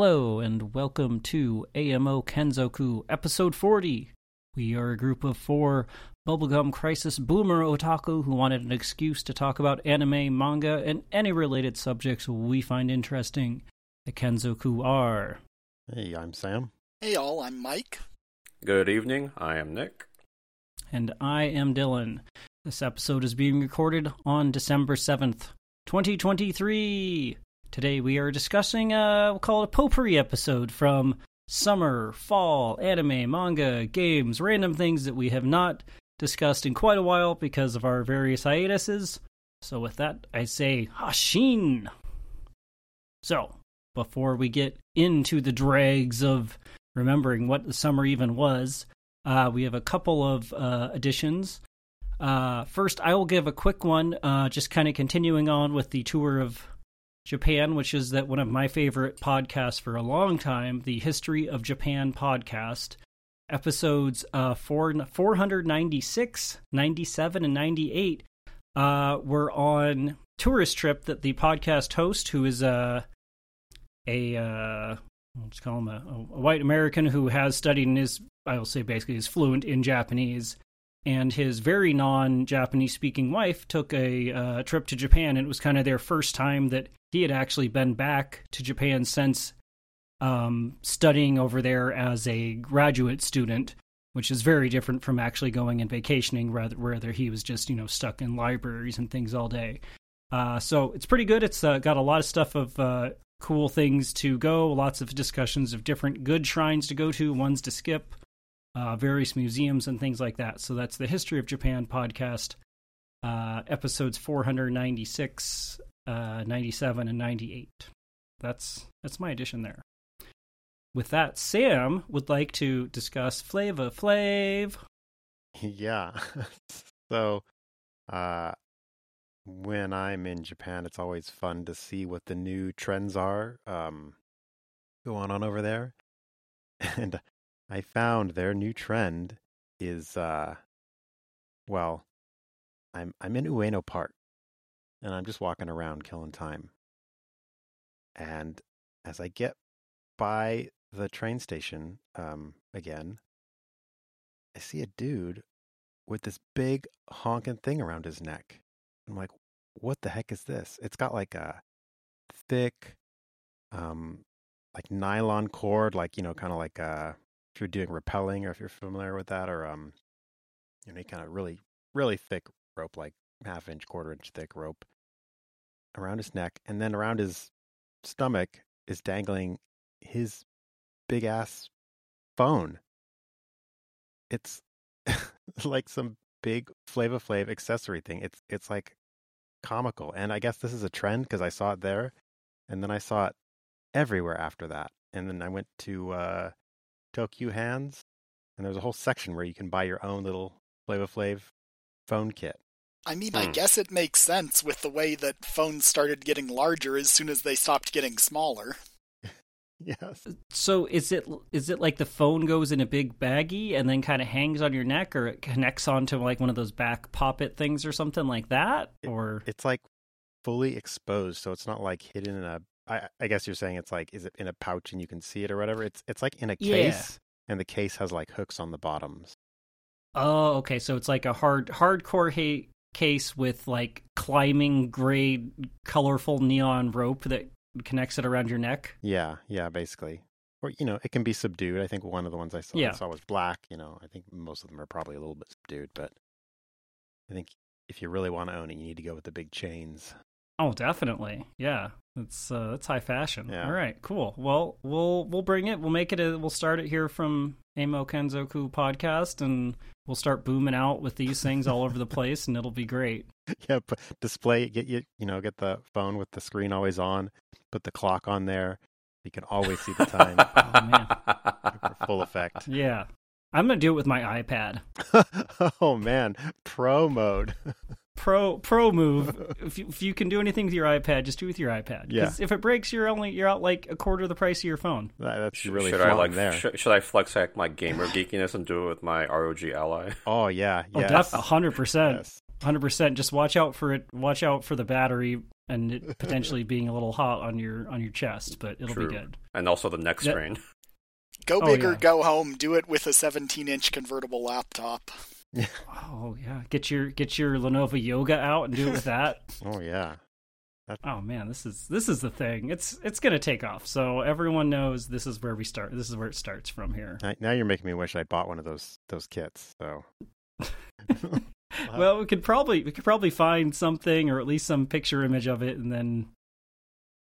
Hello, and welcome to AMO Kenzoku, episode 40. We are a group of four bubblegum crisis boomer otaku who wanted an excuse to talk about anime, manga, and any related subjects we find interesting. The Kenzoku are. Hey, I'm Sam. Hey, all, I'm Mike. Good evening. I am Nick. And I am Dylan. This episode is being recorded on December 7th, 2023. Today we are discussing, uh, we'll call it a potpourri episode from summer, fall, anime, manga, games, random things that we have not discussed in quite a while because of our various hiatuses. So with that, I say Hashin. So, before we get into the dregs of remembering what the summer even was, uh, we have a couple of uh, additions. Uh, first, I will give a quick one, uh, just kind of continuing on with the tour of Japan, which is that one of my favorite podcasts for a long time, the History of Japan podcast. Episodes uh, four, 496, 97, and 98 uh, were on tourist trip that the podcast host, who is a a uh, let's call him a, a white American who has studied and is I will say basically is fluent in Japanese, and his very non-Japanese speaking wife took a uh, trip to Japan, and it was kind of their first time that he had actually been back to Japan since um, studying over there as a graduate student, which is very different from actually going and vacationing, rather whether he was just you know stuck in libraries and things all day. Uh, so it's pretty good. It's uh, got a lot of stuff of uh, cool things to go, lots of discussions of different good shrines to go to, ones to skip, uh, various museums and things like that. So that's the History of Japan podcast, uh, episodes 496, uh, 97, and 98. That's that's my addition there. With that, Sam would like to discuss Flava Flav. Yeah. so, uh, when I'm in Japan, it's always fun to see what the new trends are um, going on over there. And I found their new trend is, uh, well, I'm I'm in Ueno Park, and I'm just walking around killing time. And as I get by the train station um, again, I see a dude with this big honking thing around his neck. I'm like, what the heck is this? It's got like a thick, um, like nylon cord, like you know, kind of like uh, if you're doing rappelling or if you're familiar with that, or um, you kind of really, really thick rope, like half inch, quarter inch thick rope around his neck, and then around his stomach is dangling his big ass phone. It's like some big Flava Flav accessory thing. It's it's like comical, and I guess this is a trend because I saw it there, and then I saw it everywhere after that. And then I went to uh, Tokyo Hands, and there's a whole section where you can buy your own little Flava Flav phone kit. I mean, Hmm. I guess it makes sense with the way that phones started getting larger as soon as they stopped getting smaller. Yes. So is it is it like the phone goes in a big baggie and then kind of hangs on your neck, or it connects onto like one of those back poppet things or something like that? It- Or It's like fully exposed, so it's not like hidden in a. I, I guess you're saying it's like, is it in a pouch and you can see it or whatever? It's it's like in a Yeah. case, and the case has like hooks on the bottoms. oh, okay, so it's like a hard hardcore ha- case with like climbing grade colorful neon rope that connects it around your neck. Yeah, yeah, basically. Or you know, it can be subdued. I think one of the ones I saw, Yeah. I saw was black. You know, I think most of them are probably a little bit subdued, but I think if you really want to own it, you need to go with the big chains. Oh, definitely. Yeah. That's uh that's high fashion. Yeah. All right, cool. Well, we'll we'll bring it. We'll make it a we'll start it here from Amo Kenzoku podcast and we'll start booming out with these things all over the place and it'll be great. yeah, but display get you you know get the phone with the screen always on, put the clock on there. You can always see the time Oh, full effect. Yeah. I'm going to do it with my iPad. oh man, pro mode. Pro pro move. if you, if you can do anything with your iPad, just do it with your iPad. Yeah. if it breaks, you're only you're out like a quarter of the price of your phone. That- That's should really should I flaunting like there. should, should I flex like my gamer geekiness and do it with my ROG Ally? Oh yeah, Oh, yes. def- 100%. yes. Hundred percent. Just watch out for it. Watch out for the battery and it potentially being a little hot on your on your chest, but it'll True. be good. And also the neck That- strain. Go Oh, big or yeah. go home. Do it with a 17 inch convertible laptop. Oh yeah, get your get your Lenovo Yoga out and do it with that. Oh yeah. oh man, this is this is the thing. It's it's gonna take off. So everyone knows this is where we start. This is where it starts from here. Now- Now you're making me wish I bought one of those those kits. So Well, we could probably we could probably find something or at least some picture image of it, and then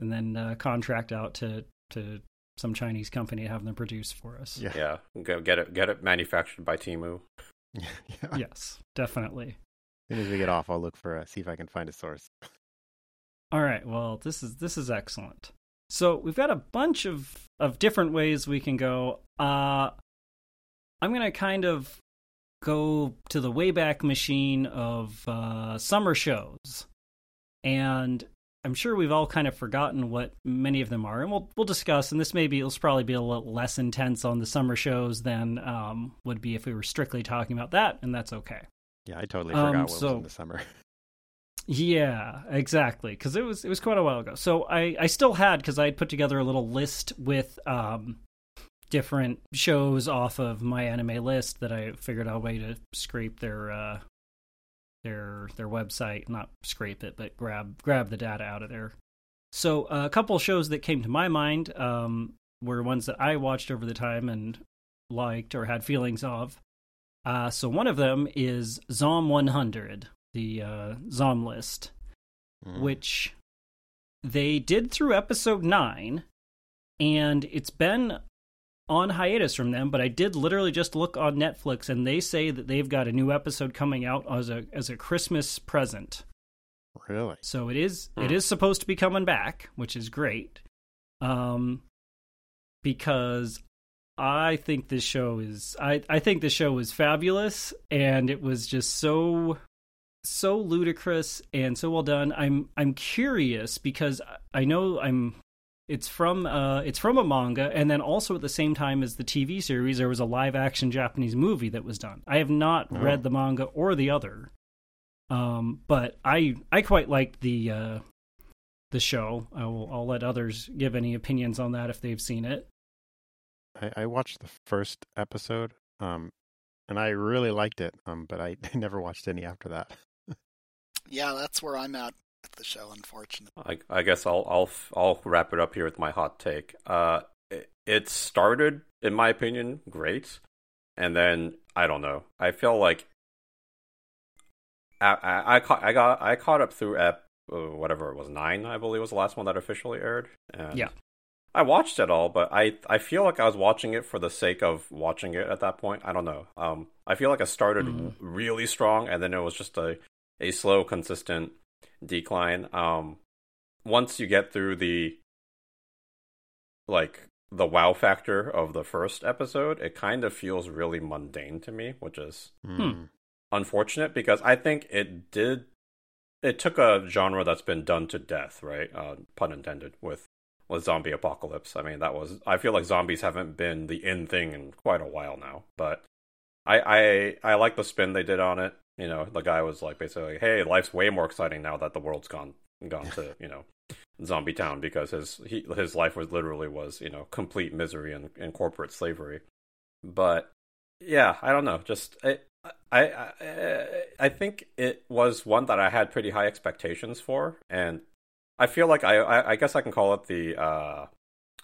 and then uh, contract out to to some Chinese company to have them produce for us. yeah. Yeah, go get it get it manufactured by Temu. yeah. Yes, definitely. As soon as we get off, I'll look for a, see if I can find a source. All right. Well, this is this is excellent. So we've got a bunch of of different ways we can go. Uh, I'm gonna kind of go to the wayback machine of uh, summer shows, and I'm sure we've all kind of forgotten what many of them are, and we'll we'll discuss. And this maybe it'll probably be a little less intense on the summer shows than um, would be if we were strictly talking about that, and that's okay. Yeah, I totally Um, forgot what was so- in the summer. Yeah, exactly. Because it was it was quite a while ago. So I I still had because I had put together a little list with um different shows off of my anime list that I figured out a way to scrape their uh their their website, not scrape it, but grab grab the data out of there. So uh, a couple shows that came to my mind um were ones that I watched over the time and liked or had feelings of. Uh, so one of them is Zom 100, the uh, Zom list, Mm. which they did through episode 9, and it's been on hiatus from them, but I did literally just look on Netflix and they say that they've got a new episode coming out as a as a Christmas present. Really? So it is Hmm. it is supposed to be coming back, which is great. Um because I think this show is I I think this show was fabulous and it was just so so ludicrous and so well done. I'm I'm curious because I know I'm it's from uh it's from a manga and then also at the same time as the TV series there was a live action Japanese movie that was done. I have not Oh. read the manga or the other. Um but I I quite liked the uh the show. I will I'll let others give any opinions on that if they've seen it. I, I watched the first episode, um, and I really liked it. Um, but I never watched any after that. Yeah, that's where I'm at with the show, unfortunately. I, I guess I'll I'll I'll wrap it up here with my hot take. Uh, it, it started, in my opinion, great, and then I don't know. I feel like I I, I caught I got I caught up through ep uh, whatever it was nine, I believe was the last one that officially aired. And Yeah. I watched it all, but I I feel like I was watching it for the sake of watching it at that point. I don't know. Um, I feel like I started Mhm. really strong, and then it was just a a slow, consistent decline. Um, once you get through the like the wow factor of the first episode, it kind of feels really mundane to me, which is Mm. unfortunate because I think it did. It took a genre that's been done to death, right? Uh, pun intended. With with zombie apocalypse. I mean, that was. I feel like zombies haven't been the in thing in quite a while now, but I I I like the spin they did on it. You know, the guy was like basically, "Hey, life's way more exciting now that the world's gone gone to you know zombie town because his he, his life was literally was you know complete misery and, and corporate slavery." But yeah, I don't know. Just I, I I I think it was one that I had pretty high expectations for, and I feel like I I, I guess I can call it the uh,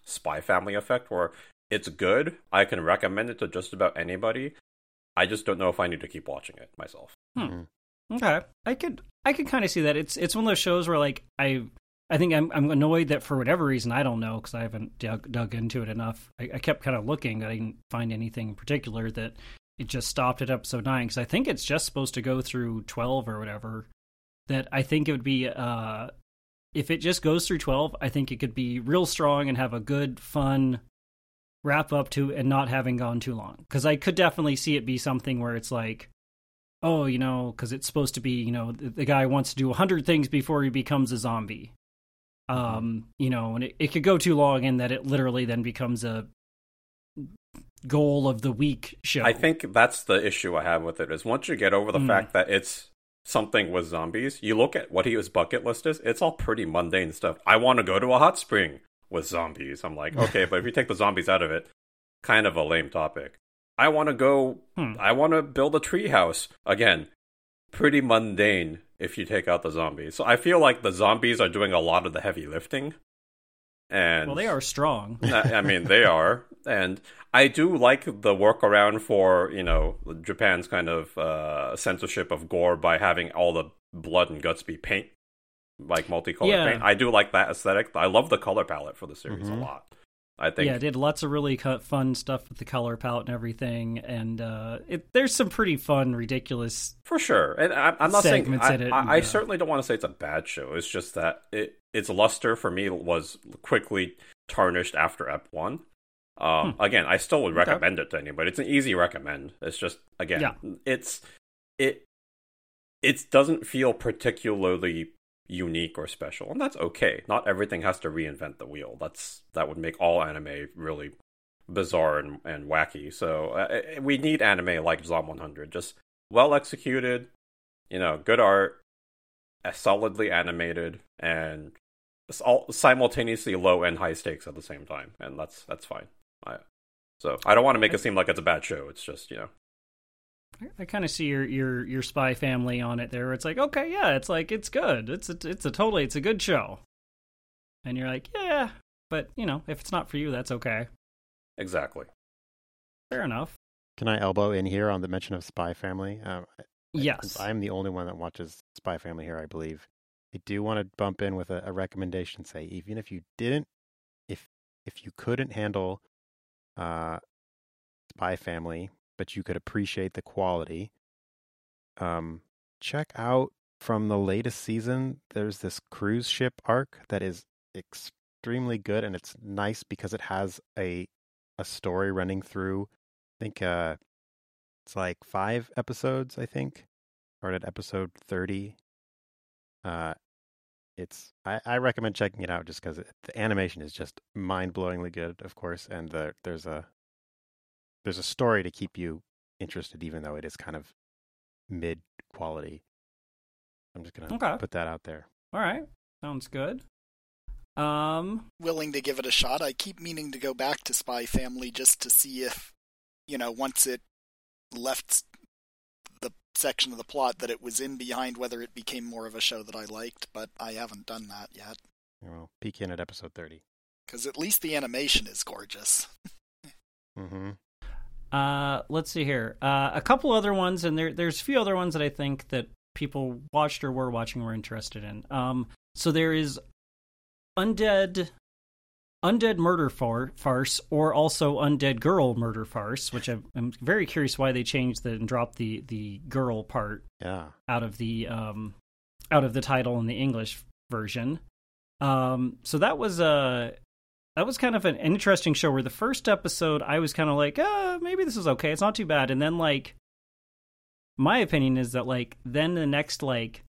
Spy Family effect, where it's good. I can recommend it to just about anybody. I just don't know if I need to keep watching it myself. Mm. Okay, I could I could kind of see that. It's it's one of those shows where like I I think I'm I'm annoyed that for whatever reason I don't know because I haven't dug, dug into it enough. I, I kept kind of looking. I didn't find anything in particular that it just stopped at episode nine because I think it's just supposed to go through twelve or whatever. That I think it would be uh if it just goes through twelve, I think it could be real strong and have a good fun wrap up to and not having gone too long because I could definitely see it be something where it's like oh, you know, because it's supposed to be, you know, the, the guy wants to do a hundred things before he becomes a zombie. Um, you know, and it, it could go too long in that it literally then becomes a goal of the week show. I think that's the issue I have with it is once you get over the Mm. fact that it's something with zombies, you look at what his bucket list is, it's all pretty mundane stuff. I want to go to a hot spring with zombies. I'm like, okay, but if you take the zombies out of it, kind of a lame topic. I want to go, Hmm. I want to build a treehouse. Again, pretty mundane if you take out the zombies. So I feel like the zombies are doing a lot of the heavy lifting. And Well, they are strong. I mean, they are, and I do like the workaround for you know Japan's kind of uh, censorship of gore by having all the blood and guts be paint, like multicolored Yeah. paint. I do like that aesthetic. I love the color palette for the series Mhm. a lot. I think Yeah, it did lots of really fun stuff with the color palette and everything, and uh, it, there's some pretty fun, ridiculous. For sure, and I, I'm not saying I, it I, I uh, certainly don't want to say it's a bad show. It's just that it its luster for me was quickly tarnished after Ep One. Um, Again, I still would Hmm. Okay. recommend it to anybody. It's an easy recommend. It's just again, Yeah. it's it it doesn't feel particularly unique or special, and that's okay. Not everything has to reinvent the wheel. That's that would make all anime really bizarre and, and wacky. So uh, uh, we need anime like Zom 100, just well executed, you know, good art, uh, solidly animated, and all simultaneously low and high stakes at the same time, and that's that's fine. I, so I don't want to make it seem like it's a bad show. It's just you know, I, I kind of see your your your Spy Family on it there. Where it's like, okay, yeah, it's like it's good. It's a, it's a totally it's a good show, and you're like, yeah, but you know, if it's not for you, that's okay. exactly. Fair enough. Can I elbow in here on the mention of Spy Family? Um, Yes. since I'm the only one that watches Spy Family here, I believe. I do want to bump in with a, a recommendation. Say, even if you didn't, if if you couldn't handle uh, Spy Family, but you could appreciate the quality, um, check out from the latest season. There's this cruise ship arc that is extremely good, and it's nice because it has a a story running through. I think uh, it's like five episodes. I think, or at episode thirty. Uh, it's I, I recommend checking it out just because the animation is just mind blowingly good, of course, and the, there's a there's a story to keep you interested, even though it is kind of mid quality. I'm just gonna Okay. put that out there. All right. Sounds good. Um. willing to give it a shot. I keep meaning to go back to Spy Family just to see if, you know, once it left the section of the plot that it was in behind, whether it became more of a show that I liked, but I haven't done that yet. You know, peek in at episode thirty. Because at least the animation is gorgeous. Mm-hmm. Uh, let's see here. Uh, a couple other ones, and there there's a few other ones that I think that people watched or were watching were interested in. Um, so there is undead, undead murder far- farce, or also undead girl murder farce, which I'm, I'm very curious why they changed the and dropped the the girl part Yeah. out of the um out of the title in the English version. Um so that was a that was kind of an interesting show where the first episode I was kind of like, uh, maybe this is okay. It's not too bad. And then like my opinion is that like then the next like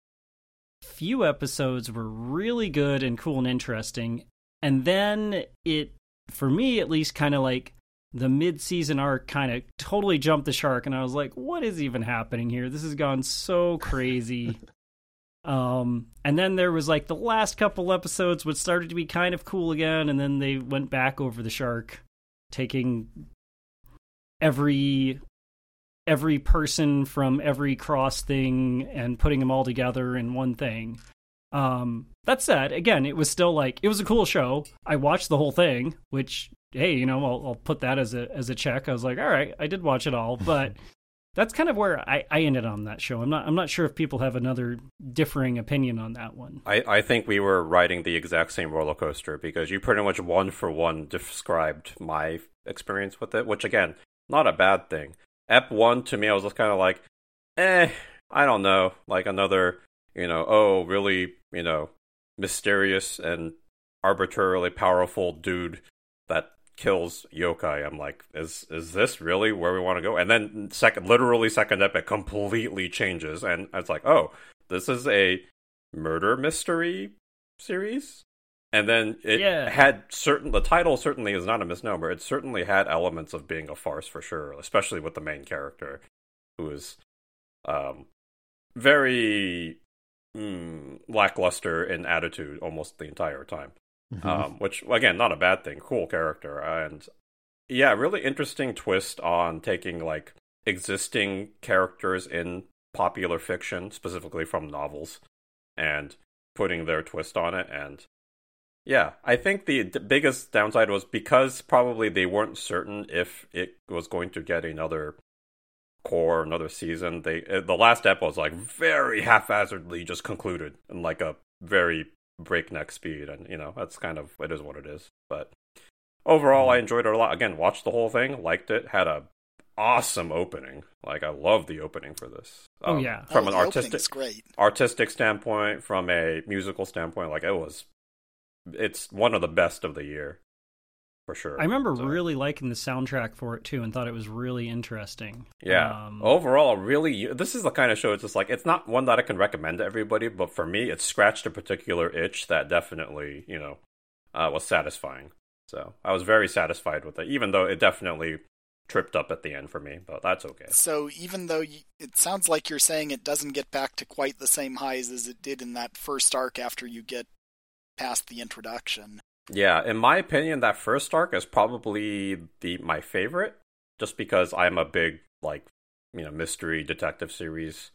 few episodes were really good and cool and interesting. And then it for me at least kind of like the mid-season arc kind of totally jumped the shark and I was like, what is even happening here? This has gone so crazy. um and then there was like the last couple episodes which started to be kind of cool again and then they went back over the shark taking every every person from every cross thing and putting them all together in one thing. Um, that said, again, it was still like it was a cool show. I watched the whole thing, which hey, you know, I'll, I'll put that as a as a check. I was like, all right, I did watch it all, but that's kind of where I, I ended on that show. I'm not I'm not sure if people have another differing opinion on that one. I, I think we were riding the exact same roller coaster because you pretty much one for one described my experience with it, which again, not a bad thing. Ep one to me, I was just kind of like, eh, I don't know, like another, you know, oh, really, you know, mysterious and arbitrarily powerful dude that kills yokai. I'm like, is is this really where we want to go? And then second, literally second ep, it completely changes, and it's like, oh, this is a murder mystery series. And then it Yeah. had certain. The title certainly is not a misnomer. It certainly had elements of being a farce for sure, especially with the main character, who is, um, very mm, lackluster in attitude almost the entire time. Mhm. um, which again not a bad thing. Cool character. And yeah really interesting twist on taking like existing characters in popular fiction specifically from novels and putting their twist on it. And yeah i think the, the biggest downside was because probably they weren't certain if it was going to get another core another season they uh, the last ep was like very haphazardly just concluded in like a very breakneck speed and you know that's kind of it is what it is. But overall i enjoyed it a lot. Again watched the whole thing liked it had a awesome opening. Like i love the opening for this. Oh, Um, yeah. from Oh, an the artistic great. artistic standpoint from a musical standpoint like it was it's one of the best of the year for sure I remember So, really liking the soundtrack for it too, and thought it was really interesting. yeah Um, overall really this is the kind of show it's just like it's not one that i can recommend to everybody but for me it scratched a particular itch that definitely you know uh, was satisfying so i was very satisfied with it even though it definitely tripped up at the end for me but that's okay So even though you, it sounds like you're saying it doesn't get back to quite the same highs as it did in that first arc after you get past the introduction. Yeah, in my opinion, that first arc is probably the my favorite, just because I'm a big like you know mystery detective series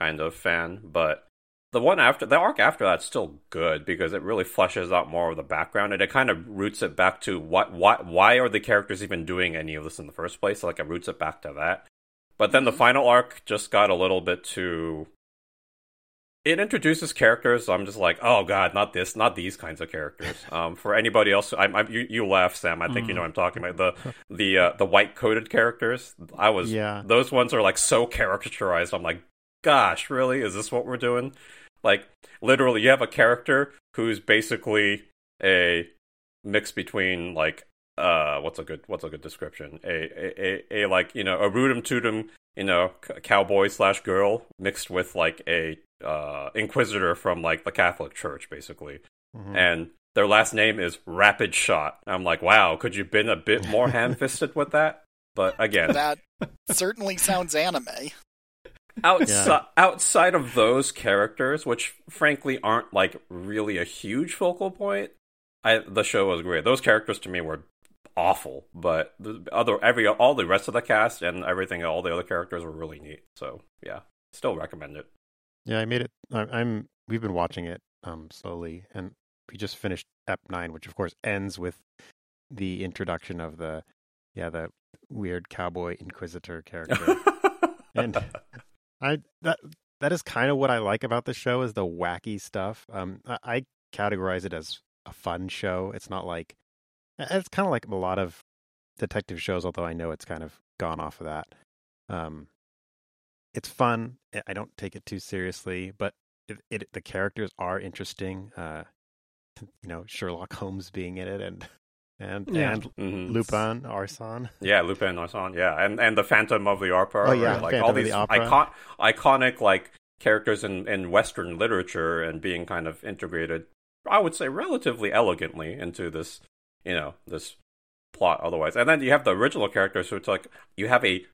kind of fan. But the one after the arc after that's still good because it really fleshes out more of the background and it kind of roots it back to what why why are the characters even doing any of this in the first place? Like it roots it back to that. But then the mm-hmm. final arc just got a little bit too it introduces characters. So I'm just like, oh god, not this, not these kinds of characters. Um, for anybody else, I'm, I'm you, you laugh, Sam. I think you know what I'm talking about. The the uh, the white coated characters. I was Yeah. Those ones are like so caricaturized. I'm like, gosh, really? Is this what we're doing? Like literally, you have a character who's basically a mix between like uh what's a good what's a good description a a, a, a like you know a rootum tootum you know c- cowboy slash girl mixed with like a uh inquisitor from like the catholic church basically Mhm. and their last name is rapid shot i'm like wow could you've been a bit more ham-fisted with that but again That certainly sounds anime. outside Yeah. outside of those characters, which frankly aren't like really a huge focal point, I the show was great. Those characters to me were awful, but the other every all the rest of the cast and everything, all the other characters were really neat. So yeah, still recommend it. Yeah, I made it. I'm. We've been watching it um slowly, and we just finished Ep nine, which of course ends with the introduction of the yeah the weird cowboy inquisitor character. and I that that is kind of what I like about the show is the wacky stuff. Um, I, I categorize it as a fun show. It's not like it's kind of like a lot of detective shows, although I know it's kind of gone off of that. Um, it's fun. I- I don't take it too seriously, but it, it the characters are interesting. Uh, you know, Sherlock Holmes being in it, and and Yeah. and Mhm. Lupin Arsene. Yeah, Lupin Arsene. Yeah, and and the Phantom of the Opera. Oh, yeah, right? like Phantom all of the these Opera. icon- iconic like characters in in Western literature and being kind of integrated. I would say relatively elegantly into this, you know, this plot. Otherwise, and then you have the original characters, who it's like you have a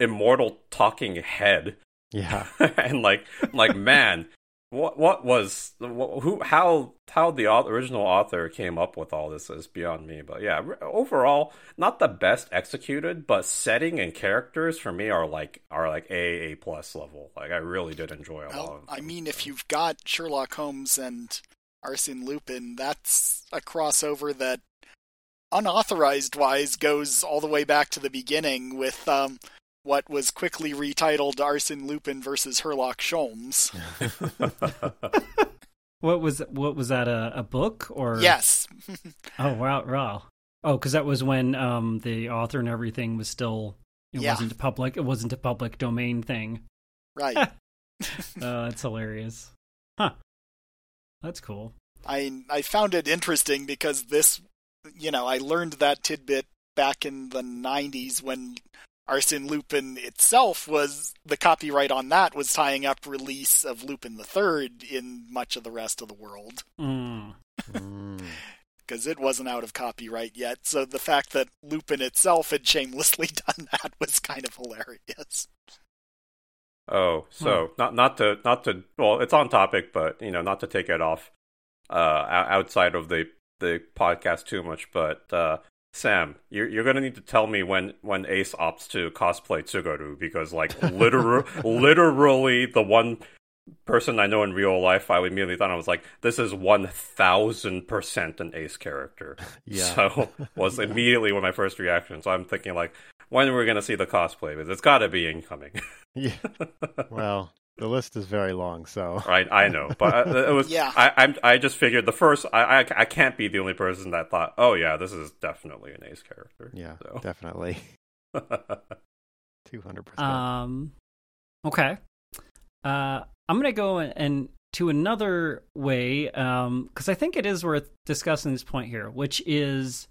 immortal talking head, Yeah, and like like man. What what was wh- who how how the original author came up with all this is beyond me. But yeah, overall, not the best executed, but setting and characters for me are like are like a a plus level. Like I really did enjoy a lot. Well, of I mean, if you've got Sherlock Holmes and Arsene Lupin, that's a crossover that, unauthorized wise, goes all the way back to the beginning with um, what was quickly retitled Arsene Lupin versus Sherlock Holmes. What was what was that a, a book or Yes. Oh wow, wow. Oh, because that was when um the author and everything was still it Yeah. wasn't a public it wasn't a public domain thing. right. Uh, that's hilarious. Huh. That's cool. I I found it interesting because this, you know, I learned that tidbit back in the 90s when Arsene Lupin itself was the copyright on that was tying up release of Lupin the Third in much of the rest of the world Mm. Mm. because it wasn't out of copyright yet. So the fact that Lupin itself had shamelessly done that was kind of hilarious. Oh, so not not to not to well, it's on topic, but you know, not to take it off uh outside of the the podcast too much. But uh Sam, you're you're gonna need to tell me when when Ace opts to cosplay Tsugaru because like literal literally the one person I know in real life, I immediately thought I was like, this is one thousand percent an Ace character. Yeah. So was immediately one of my first reaction. So I'm thinking like, when are we gonna see the cosplay? Because it's got to be incoming. Yeah. Well, the list is very long, so right? I know, but uh, it was. Yeah. I I'm, I just figured the first. I, I I can't be the only person that thought, oh yeah, this is definitely an Ace character. yeah, So. definitely two hundred percent. Um, okay. Uh, I'm gonna go and, and to another way, um, because I think it is worth discussing this point here, which is,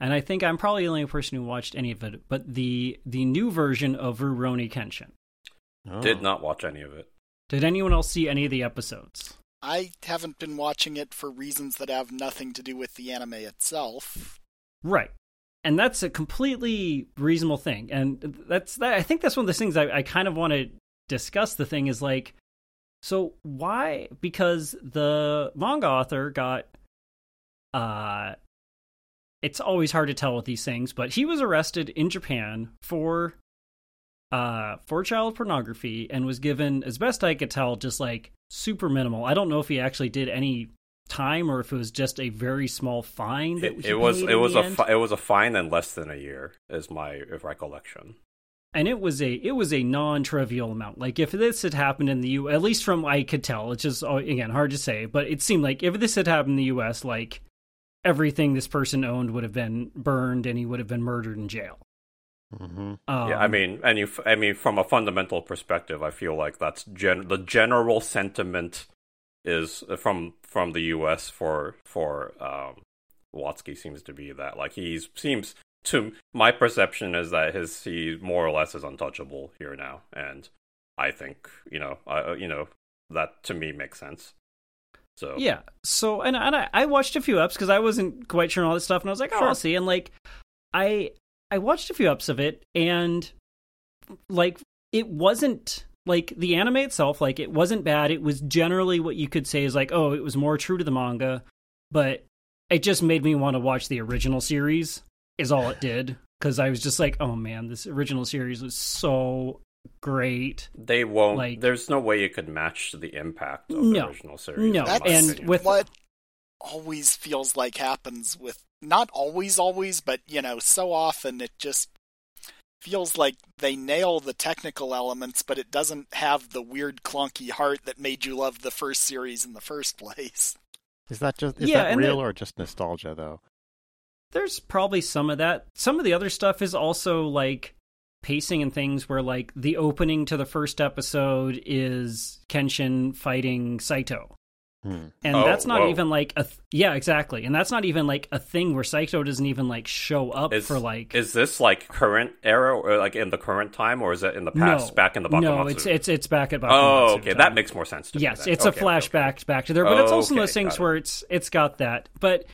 and I think I'm probably the only person who watched any of it, but the the new version of Rurouni Kenshin. Oh. Did not watch any of it. Did anyone else see any of the episodes? I haven't been watching it for reasons that have nothing to do with the anime itself. Right. And that's a completely reasonable thing. And that's that I think that's one of the things I, I kind of want to discuss the thing is like so why because the manga author got uh it's always hard to tell with these things, but he was arrested in Japan for uh for child pornography and was given as best I could tell just like super minimal. I don't know if he actually did any time or if it was just a very small fine that It, it was it was a fi- it was a fine in less than a year is my recollection. and it was a it was a non-trivial amount like if this had happened in the u at least from i could tell it's just oh, again hard to say but it seemed like if this had happened in the us like everything this person owned would have been burned and he would have been murdered in jail hmm um, yeah, I mean, and you, I mean, from a fundamental perspective, I feel like that's gen- the general sentiment is uh, from from the U.S. for for um, Watsuki seems to be that like he's seems to my perception is that his he more or less is untouchable here now, and I think you know, I, you know that to me makes sense. So yeah so and, and I, I watched a few ups because i wasn't quite sure on all this stuff and i was like oh Sure. i'll see and like i i watched a few ups of it and like it wasn't like the anime itself like it wasn't bad it was generally what you could say is like oh it was more true to the manga but it just made me want to watch the original series is all it did because i was just like oh man this original series was so great they won't. Like- there's no way you could match the impact of No. the original series. No. in my That's and opinion. with- what always feels like happens with not always always, but you know, so often it just feels like they nail the technical elements, but it doesn't have the weird clunky heart that made you love the first series in the first place. Is that just is Yeah, that real the- or just nostalgia though? there's probably some of that. Some of the other stuff is also like pacing and things where like the opening to the first episode is Kenshin fighting Saito. Hmm. And Oh, that's not whoa. even like a th- yeah, exactly. And that's not even like a thing where Saito doesn't even like show up Is, for like is this like current era or like in the current time or is it in the past no, back in the Bakumatsu? No, it's it's it's back at Bakumatsu. Oh, okay, time. that makes more sense to me. yes, then. it's Okay, a okay, okay. flashback back to there, but it's also one of those things where it's it's got that. But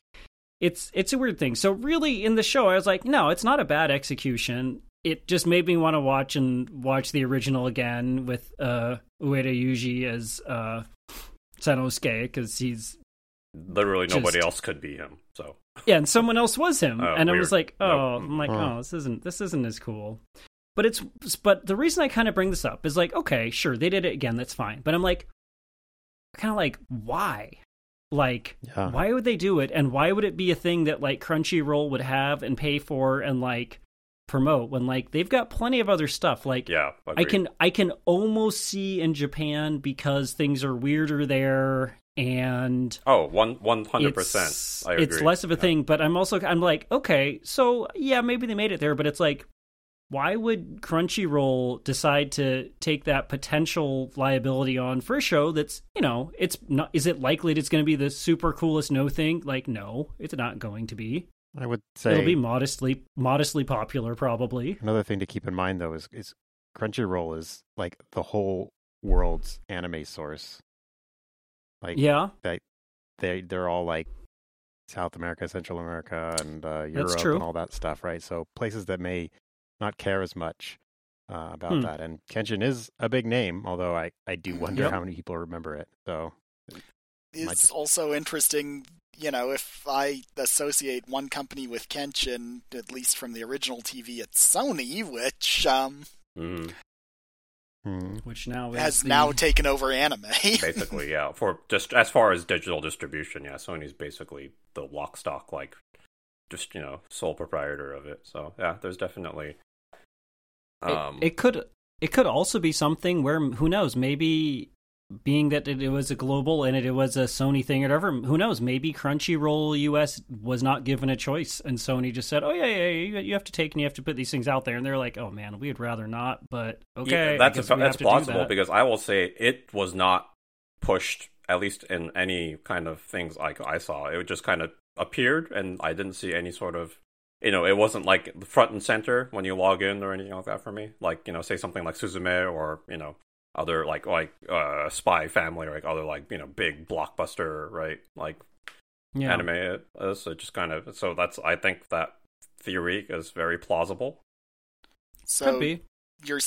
it's it's a weird thing. So really, in the show, I was like, no, it's not a bad execution. It just made me want to watch and watch the original again with uh, Ueda Yuji as uh, Sanosuke because he's Literally nobody Just- else could be him. So yeah, and someone else was him, Oh, and I was like, oh, Nope. I'm like, Huh. oh, this isn't this isn't as cool. But it's but the reason I kind of bring this up is like, okay, sure, they did it again, that's fine. But I'm like, kind of like, why? Like, Yeah. why would they do it, and why would it be a thing that like Crunchyroll would have and pay for and like promote when like they've got plenty of other stuff like yeah, I can I can almost see in Japan because things are weirder there and Oh, one one hundred it's, percent. I agree. it's less of a Yeah. thing, but I'm also I'm like, okay, so yeah, maybe they made it there, but it's like why would Crunchyroll decide to take that potential liability on for a show that's, you know, it's not is it likely that it's going to be the super coolest no thing? Like no, it's not going to be. I would say It'll be modestly modestly popular probably. another thing to keep in mind though is is Crunchyroll is like the whole world's anime source. Like Yeah, they they're all like South America, Central America, and uh, Europe true. and all that stuff, right? So places that may not care as much uh, about Hmm. that. And Kenshin is a big name, although I, I do wonder Yep. how many people remember it. So Might It's just- also interesting, you know, if I associate one company with Kenshin, at least from the original TV, it's Sony, which um, hmm. which now is has the- now taken over anime. basically, yeah. For just as far as digital distribution, yeah, Sony's basically the lock stock, like just you know, sole proprietor of it. So yeah, there's definitely. It- Um, it, could it could also be something where who knows maybe being that it, was a global and it, was a Sony thing or whatever who knows maybe Crunchyroll US was not given a choice and Sony just said oh yeah yeah you, you have to take and you have to put these things out there and they're like oh man we'd rather not but okay yeah, that's a, that's have to do plausible that. because I will say it was not pushed at least in any kind of things like I saw. It just kind of appeared, and I didn't see any sort of you know, it wasn't like front and center when you log in or anything like that for me. Like, you know, say something like Suzume or, you know, other like like uh Spy Family or like other like, you know, big blockbuster, right? Like yeah. anime it is. So just kind of so that's I think that theory is very plausible. so could be your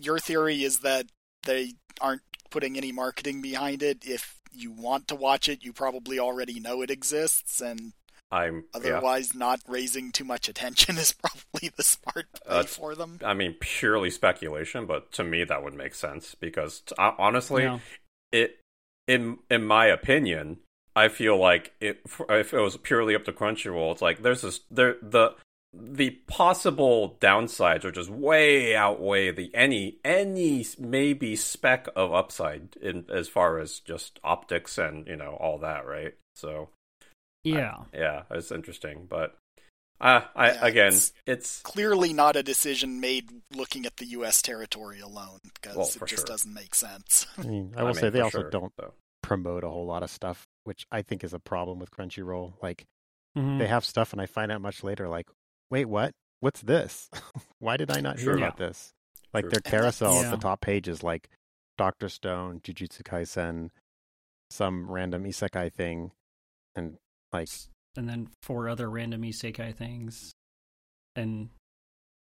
your theory is that they aren't putting any marketing behind it. If you want to watch it, you probably already know it exists, and I'm yeah. otherwise not raising too much attention is probably the smart play Uh, for them. I mean, purely speculation, but to me that would make sense because t- uh, honestly, Yeah. it in in my opinion, I feel like it if it was purely up to Crunchyroll, it's like there's this there the the possible downsides are just way outweigh the any any maybe speck of upside in as far as just optics and you know all that, right? So yeah yeah, it's interesting, but uh, I Yeah, again, it's- it's Clearly, not a decision made looking at the U.S. territory alone, because Well, it just sure. doesn't make sense. I mean, I will mean, say they also sure, don't so. promote a whole lot of stuff, which I think is a problem with Crunchyroll. Like Mhm. they have stuff, and I find out much later, like, wait, what? What's this? Why did I not hear Sure. about this? Like True. their carousel at the top page is like Doctor Stone, Jujutsu Kaisen, some random isekai thing, and like and then four other random isekai things and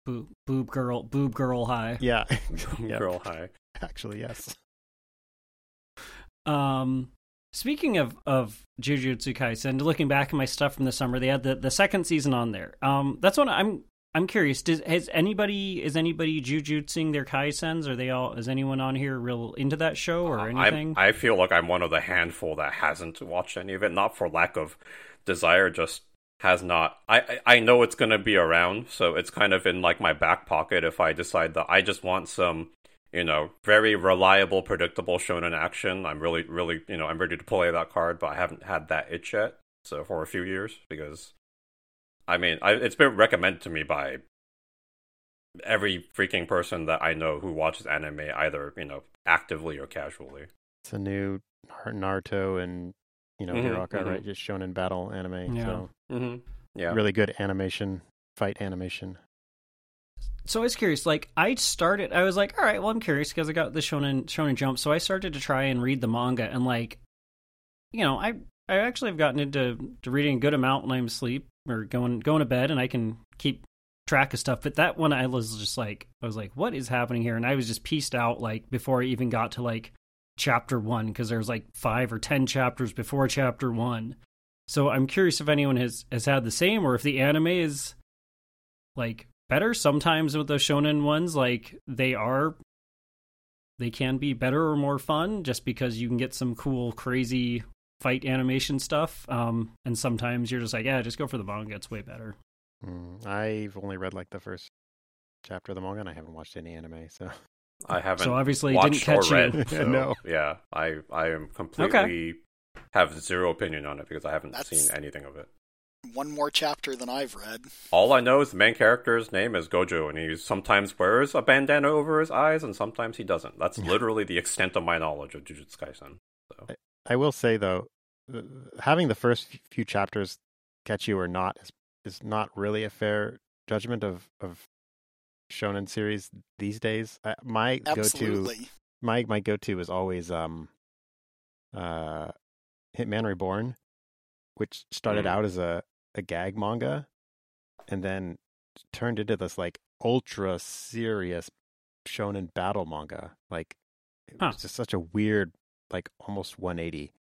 boob boob girl boob girl high yeah, yeah, Girl high. actually yes. Um, speaking of of Jujutsu Kaisen, looking back at my stuff from the summer, they had the, the second season on there. Um, that's what I'm I'm curious. Does has anybody is anybody Jujutsuing their Kaisens? Are they all? Is anyone on here real into that show or uh, anything? I, I feel like I'm one of the handful that hasn't watched any of it, not for lack of desire, just has not. I I I know it's gonna be around, so it's kind of in like my back pocket if I decide that I just want some, you know, very reliable, predictable shonen action. I'm really, really, you know, I'm ready to play that card, but I haven't had that itch yet. So for a few years, because I mean, I, it's been recommended to me by every freaking person that I know who watches anime, either you know, actively or casually. It's a new Nar- Naruto and you know Mhm, Hero Aca, mhm. right? Just shonen battle anime. Yeah. So Mm-hmm. Yeah. really good animation, fight animation. so I was curious. Like I started, I was like, all right, well, I'm curious because I got the Shonen Shonen Jump, so I started to try and read the manga, and like, you know, I I actually have gotten into to reading a good amount when I'm asleep or going going to bed, and I can keep track of stuff. But that one, I was just like, I was like, what is happening here? And I was just pieced out like before I even got to like chapter one because there's like five or ten chapters before chapter one. So I'm curious if anyone has has had the same, or if the anime is like better. Sometimes with the shonen ones, like they are, they can be better or more fun, just because you can get some cool, crazy fight animation stuff. Um, and sometimes you're just like, yeah, just go for the manga; it's way better. Mm, I've only read like the first chapter of the manga, and I haven't watched any anime. So I haven't So obviously it didn't catch or you. So, No. Yeah, I I am completely have zero opinion on it because I haven't That's- seen anything of it. One more chapter than I've read. All I know is the main character's name is Gojo, and he sometimes wears a bandana over his eyes, and sometimes he doesn't. That's literally the extent of my knowledge of Jujutsu Kaisen. So I will say though, having the first few chapters catch you or not is is not really a fair judgment of of shonen series these days. I, my go to my my go to is always um uh Hitman Reborn, which started Mm. out as a a gag manga and then turned into this like ultra serious shonen battle manga. Like it Huh. was just such a weird, like almost 180.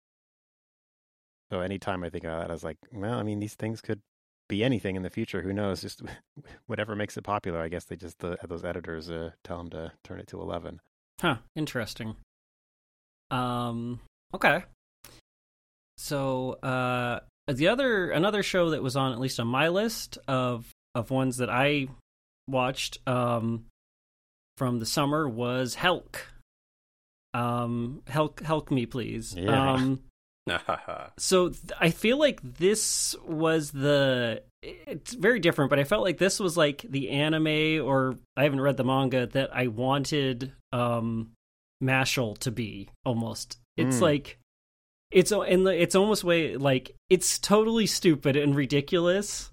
So anytime I think of that, I was like, well, I mean, these things could be anything in the future. Who knows? Just whatever makes it popular. I guess they just the those editors uh, tell them to turn it to 11. Huh, interesting. Um, okay. So, uh, the other another show that was on at least on my list of of ones that I watched um from the summer was Helck. Um, Helck, Helck me, please. Yeah. Um, so th- I feel like this was the it's very different, but I felt like this was like the anime or I haven't read the manga that I wanted um Mashle to be almost. It's Mm. like it's in the it's almost way like it's totally stupid and ridiculous,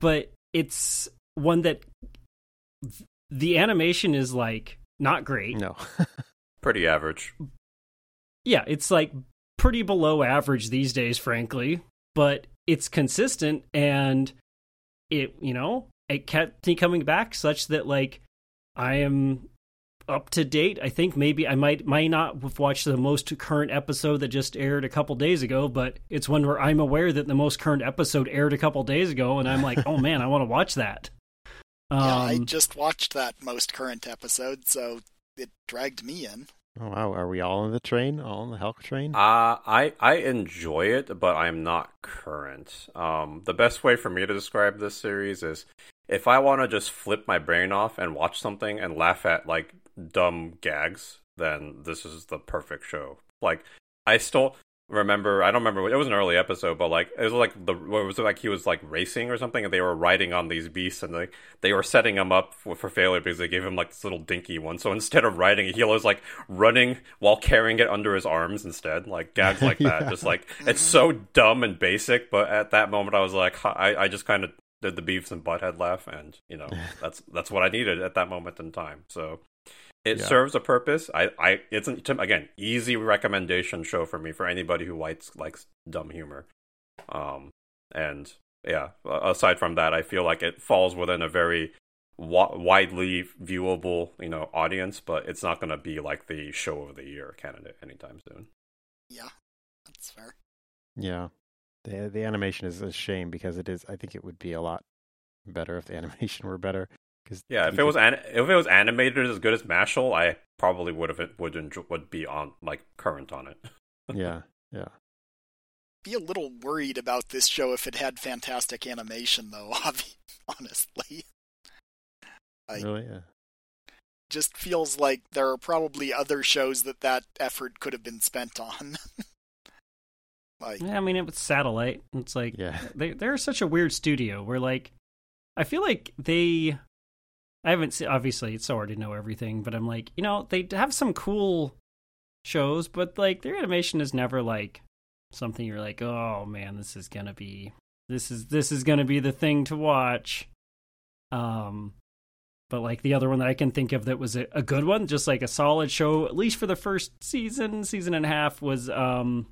but it's one that the animation is like not great. No. Pretty average. yeah, it's like pretty below average these days, frankly, but it's consistent and it, you know, it kept me coming back such that like I am up to date. I think maybe I might might not have watched the most current episode that just aired a couple days ago, but it's one where I'm aware that the most current episode aired a couple days ago, and I'm like, oh man, I want to watch that. Um, yeah, I just watched that most current episode, so it dragged me in. Oh wow, are we all on the train? All on the Helck train? Uh, I I enjoy it, but I'm not current. Um, the best way for me to describe this series is if I want to just flip my brain off and watch something and laugh at like dumb gags, then this is the perfect show. Like I still remember, I don't remember, it was an early episode, but like it was like the what was it like he was like racing or something, and they were riding on these beasts, and like they were setting him up for, for failure because they gave him like this little dinky one. So instead of riding, he was like running while carrying it under his arms instead, like gags like that. Yeah. Just like it's so dumb and basic, but at that moment, I was like, I I just kind of did the Beavis and Butt-Head laugh, and you know that's that's what I needed at that moment in time. So it Yeah. serves a purpose. I, I, it's an, again easy recommendation show for me for anybody who likes likes dumb humor. Um, and yeah, aside from that, I feel like it falls within a very wa- widely viewable, you know, audience, but it's not going to be like the show of the year candidate anytime soon. Yeah, that's fair. Yeah. The the animation is a shame because it is I think it would be a lot better if the animation were better. Cause Yeah, if you it was an- if it was animated as good as Mashle, I probably would have would enjoy- would be on like current on it. Yeah, yeah. Be a little worried about this show if it had fantastic animation, though. Honestly, I- Really? Yeah. just feels like there are probably other shows that that effort could have been spent on. like, Yeah, I mean, it was Satelight. It's like Yeah. they they're such a weird studio. Where like, I feel like they, I haven't seen. Obviously, it's so hard to know everything, but I'm like, you know, they have some cool shows, but like their animation is never like something you're like, oh man, this is gonna be this is this is gonna be the thing to watch. Um, but like the other one that I can think of that was a, a good one, just like a solid show, at least for the first season, season and a half, was um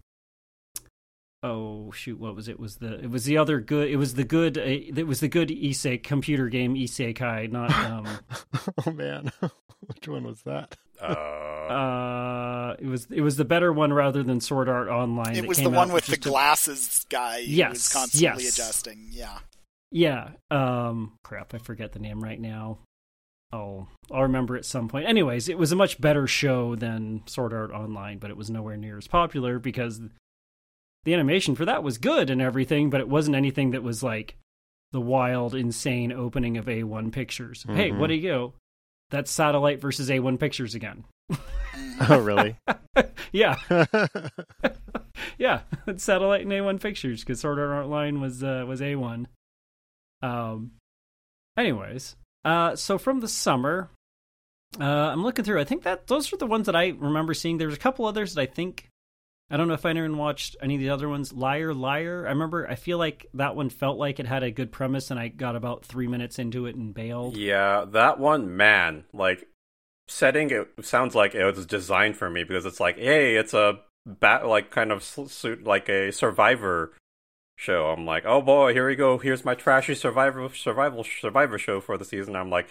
oh shoot what was it was the it was the other good it was the good uh, it was the good isekai computer game isekai not um oh man. Which one was that? Uh, uh it was it was the better one rather than sword art online it that was the one with the just a- glasses guy who Yes, was constantly yes. adjusting. Yeah. yeah um crap i forget the name right now oh i'll remember at some point anyways it was a much better show than sword art online but it was nowhere near as popular because the animation for that was good and everything but it wasn't anything that was like the wild insane opening of a1 pictures hey Mhm. what do you go that's Satelight versus a1 pictures again. Oh really? yeah yeah, it's Satelight and A1 Pictures because Sword Art Online was uh, was A1. Um, anyways, uh, so from the summer, uh, I'm looking through. I think that those are the ones that I remember seeing. There's a couple others that I think I don't know if anyone watched any of the other ones. Liar, liar. I remember. I feel like that one felt like it had a good premise, and I got about three minutes into it and bailed. Yeah, that one, man, like setting it sounds like it was designed for me because it's like, hey, it's a bat like kind of suit like a survivor show. I'm like, oh boy, here we go. Here's my trashy survivor survival survivor show for the season. I'm like,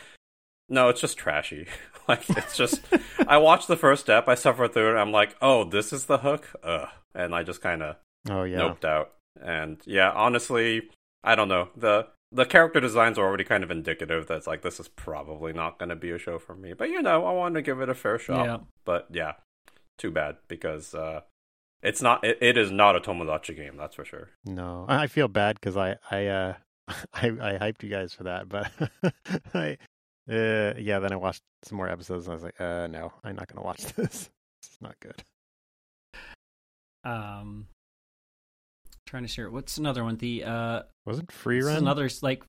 No, it's just trashy. like it's just I watched the first step, I suffered through it, I'm like, oh, this is the hook? Ugh. And I just kinda Oh yeah. noped out. And yeah, honestly, I don't know. The the character designs are already kind of indicative that's like this is probably not gonna be a show for me. But you know, I wanted to give it a fair shot. Yeah. But yeah. Too bad because uh it's not it, it is not a Tomodachi game, that's for sure. No, I I feel bad because I I uh I I hyped you guys for that, but I uh yeah. Then I watched some more episodes and I was like, uh no, I'm not gonna watch this. It's not good. Um, trying to share. What's another one? The uh, Wasn't Frieren? another like.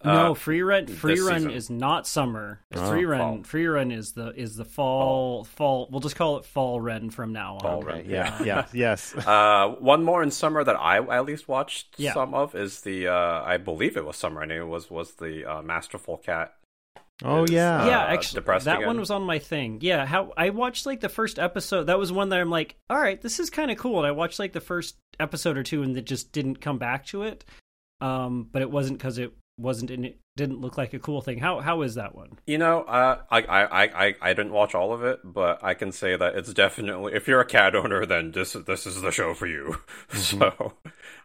Uh, no, Frieren. Free run season. is not summer. Oh, Frieren. fall. Frieren is the is the fall, fall. We'll just call it fall run from now on. Fall Okay, run, yeah, yeah. yeah, yes. Uh, one more in summer that I at least watched Yeah. some of is the uh, I believe it was summer. I knew it was was the uh, Masterful Cat. Oh is, yeah, yeah, uh, actually, depressed that again. one was on my thing. Yeah, how I watched like the first episode. That was one that I'm like, all right, this is kind of cool. And I watched like the first episode or two, and it just didn't come back to it. Um, but it wasn't because it wasn't in it didn't look like a cool thing. How how is that one? You know, uh, I, I, I, I- I didn't watch all of it, but I can say that it's definitely if you're a cat owner, then this this is the show for you. So,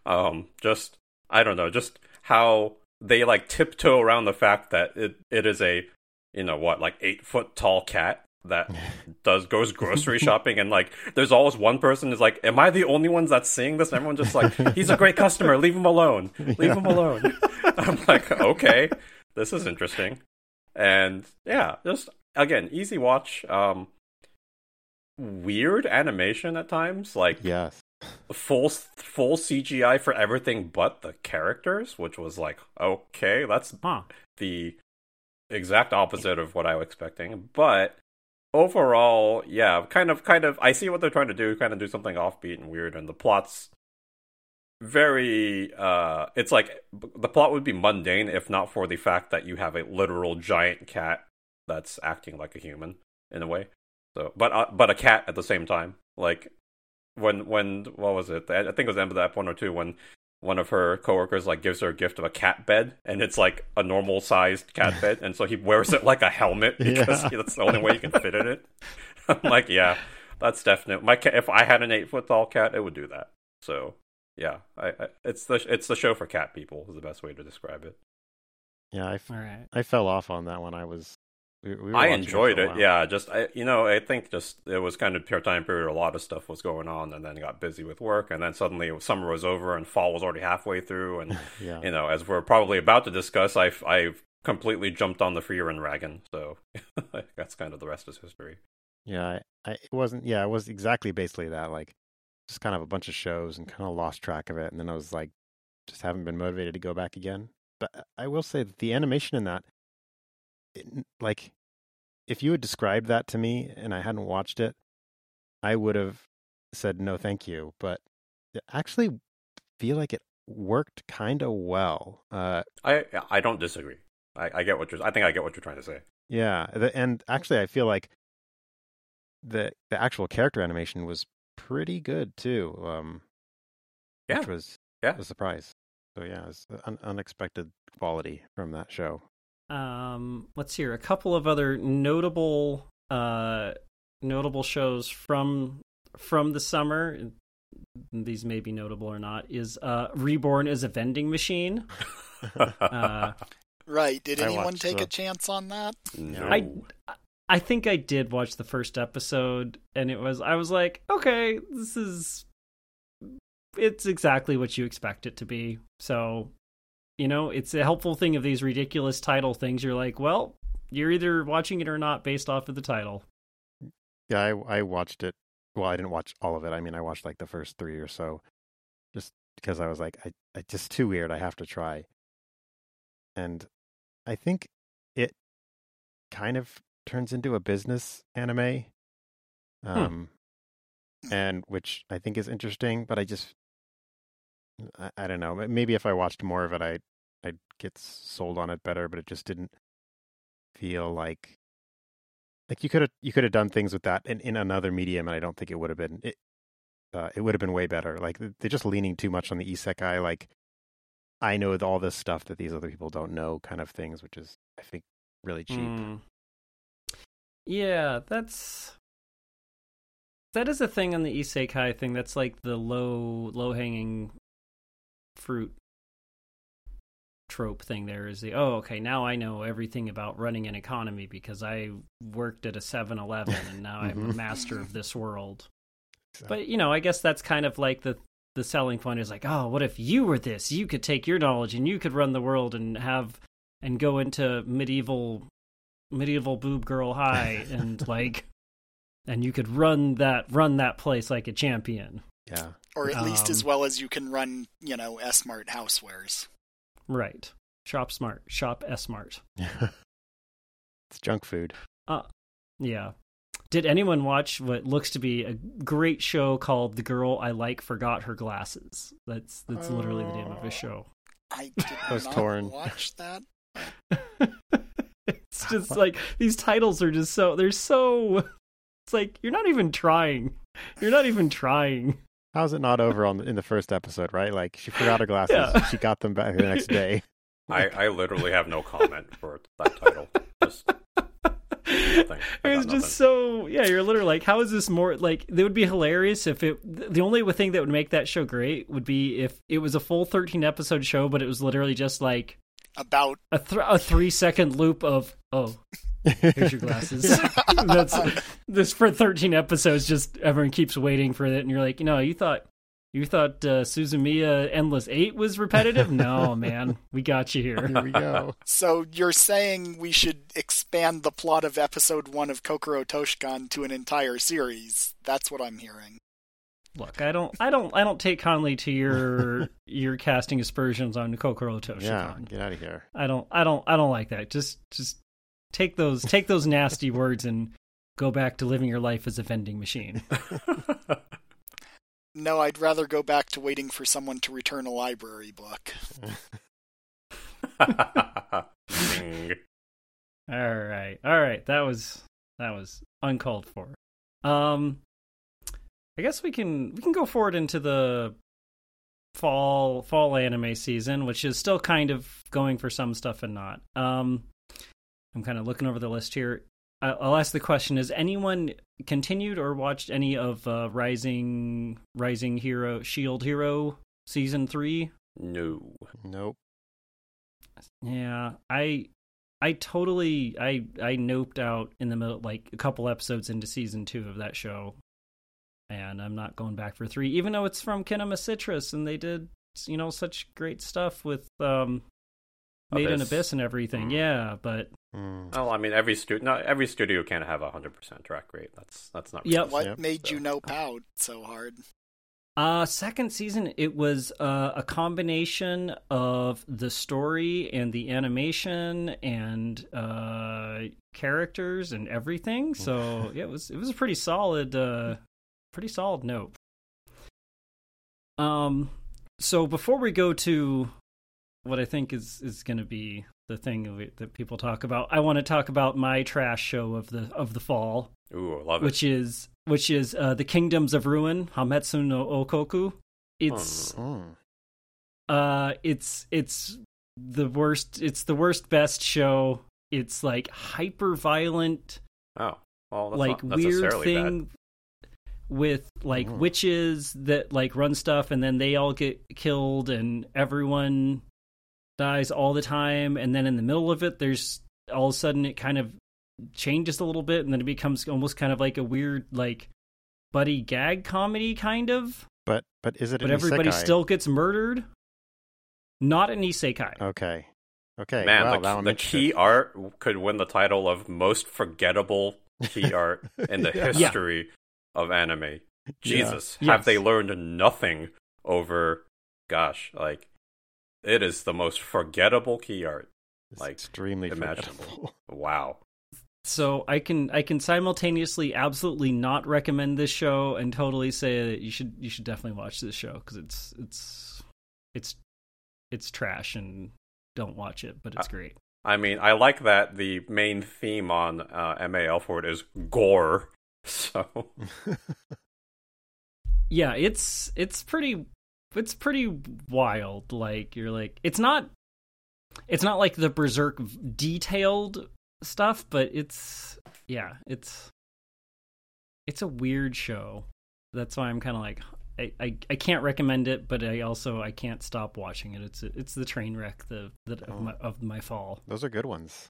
um, just I don't know, just how they like tiptoe around the fact that it it is a you know what like eight foot tall cat that does goes grocery shopping and like there's always one person is like am i the only ones that's seeing this? And everyone just like he's a great customer. Leave him alone. Leave him alone. I'm like okay this is interesting. And yeah just again easy watch um weird animation at times like yes. Full full cgi for everything but the characters which was like okay that's Huh? the exact opposite of what I was expecting. But overall, yeah, kind of, kind of. I see what they're trying to do. Kind of do something offbeat and weird, and the plot's very. uh It's like the plot would be mundane if not for the fact that you have a literal giant cat that's acting like a human in a way. So, but uh, but a cat at the same time. Like when when what was it? I think it was the end of that one or two when one of her coworkers like gives her a gift of a cat bed and it's like a normal sized cat bed and so he wears it like a helmet because Yeah. that's the only way you can fit in it i'm like yeah that's definite my cat if i had an eight foot tall cat it would do that so yeah I, I it's the it's the show for cat people is the best way to describe it Yeah, I, f- All right. I fell off on that one. I was. We, we I enjoyed it. Yeah, just I, you know, I think just it was kind of pure time period. A lot of stuff was going on, and then got busy with work, and then suddenly summer was over, and fall was already halfway through, and yeah. you know, as we're probably about to discuss, I've I've completely jumped on the Frieren wagon. So that's kind of the rest is history. Yeah, I, I it wasn't. Yeah, it was exactly basically that. Like, just kind of a bunch of shows and kind of lost track of it, and then I was like, just haven't been motivated to go back again. But I will say that the animation in that, it, like, if you had described that to me and I hadn't watched it, I would have said no, thank you. But I actually feel like it worked kind of well. Uh, I I don't disagree. I, I get what you're. I think I get what you're trying to say. Yeah, the, and actually, I feel like the the actual character animation was pretty good too. Um, Yeah. which was Yeah. a surprise. So yeah, it's un- unexpected quality from that show. Um, let's hear a couple of other notable uh notable shows from from the summer. These may be notable or not. Is uh Reborn is a vending machine. Uh, Right. Did anyone take the- a chance on that? no. I I think I did watch the first episode, and it was I was like, okay, this is it's exactly what you expect it to be. So, you know, it's a helpful thing of these ridiculous title things. You're like, well, you're either watching it or not based off of the title. Yeah, I I watched it. Well, I didn't watch all of it. I mean, I watched like the first three or so, just because I was like, I, I just too weird. I have to try. And I think it kind of turns into a business anime, um, and which I think is interesting. But I just, I, I don't know. Maybe if I watched more of it, I I'd get sold on it better. But it just didn't feel like like you could have you could have done things with that in, in another medium and i don't think it would have been it uh, it would have been way better like they're just leaning too much on the isekai like i know all this stuff that these other people don't know kind of things which is i think really cheap. Mm. Yeah, that's that is a thing on the isekai thing. That's like the low low hanging fruit trope thing. There is the oh okay now I know everything about running an economy because I worked at a 7-Eleven and now I'm a Mhm. master of this world. So- But you know, I guess that's kind of like the the selling point is like, oh, what if you were this? You could take your knowledge and you could run the world and have and go into medieval medieval boob girl high and like and you could run that run that place like a champion. yeah. Or at least as Um, well as you can run, you know, S Smart housewares. Right. Shop smart. Shop S smart. it's junk food. Yeah. Did anyone watch what looks to be a great show called The Girl I Like Forgot Her Glasses? That's that's literally the name of the show. I did was not torn. watch that. it's just like these titles are just so they're so it's like you're not even trying. You're not even trying. How's it not over on in the first episode? Right, like she forgot her glasses. Yeah. She got them back the next day. I, I literally have no comment for that title. Just It was just so yeah. You're literally like, how is this more like? It would be hilarious if it. The only thing that would make that show great would be if it was a full 13 episode show, but it was literally just like About a th- a three second loop of oh here's your glasses. That's this for 13 episodes. Just everyone keeps waiting for it, and you're like, you know, you thought you thought uh, Suzumiya Endless Eight was repetitive? no, man, we got you here. Here we go. so you're saying we should expand the plot of episode one of Kokoro Toshokan to an entire series? That's what I'm hearing. Look, I don't, I don't, I don't take kindly to your your casting aspersions on Kokoro Toshokan. Yeah, get out of here. I don't, I don't, I don't like that. Just, just take those, take those nasty words and go back to living your life as a vending machine. No, I'd rather go back to waiting for someone to return a library book. All right, all right. That was that was uncalled for. Um, I guess we can we can go forward into the fall fall anime season, which is still kind of going for some stuff and not. Um, I'm kind of looking over the list here. I- I'll ask the question: Has anyone continued or watched any of uh, Rising Rising Hero Shield Hero season three? no. Nope. Yeah, I I totally I I noped out in the middle like a couple episodes into season 2 of that show. And I'm not going back for 3 even though it's from Kinema Citrus and they did you know such great stuff with um Made in Abyss. Abyss and everything. Mm. Yeah, but Mm. Well, I mean, every studio, not every studio can't have a hundred percent track rate. That's that's not. Yep. What Yep. made you So- nope out so hard? Uh, second season, it was uh, a combination of the story and the animation and uh, characters and everything. So yeah, it was it was a pretty solid, uh, pretty solid note. Um, so before we go to what I think is is going to be the thing that people talk about, I want to talk about my trash show of the of the fall Ooh, I love it. which is which is uh, the Kingdoms of Ruin, Hametsu no Okoku. It's Mm. uh, it's it's the worst. It's the worst best show. It's like hyper violent, oh, well, that's like weird thing with like Mm. witches that like run stuff, and then they all get killed, and everyone dies all the time. And then in the middle of it, there's all of a sudden it kind of changes a little bit, and then it becomes almost kind of like a weird like buddy gag comedy kind of. But but is it? But an everybody isekai? still gets murdered. Not an isekai. Okay. Okay. Man, wow, the, now the interested. key art could win the title of most forgettable key art in the Yeah. history of anime. Jesus, Yeah. have Yes. they learned nothing over? Gosh, like it is the most forgettable key art. It's like, extremely imaginable. forgettable. Wow. So I can I can simultaneously absolutely not recommend this show and totally say that you should you should definitely watch this show because it's it's it's it's trash and don't watch it, but it's Uh, great. I mean, I like that the main theme on uh, MAL for it is gore. So Yeah, it's it's pretty it's pretty wild. Like you're like it's not it's not like the berserk detailed stuff, but it's yeah, it's it's a weird show. That's why I'm kind of like I, I, I can't recommend it, but I also I can't stop watching it. It's it's the train wreck the, the of, Oh. my, of my fall. Those are good ones.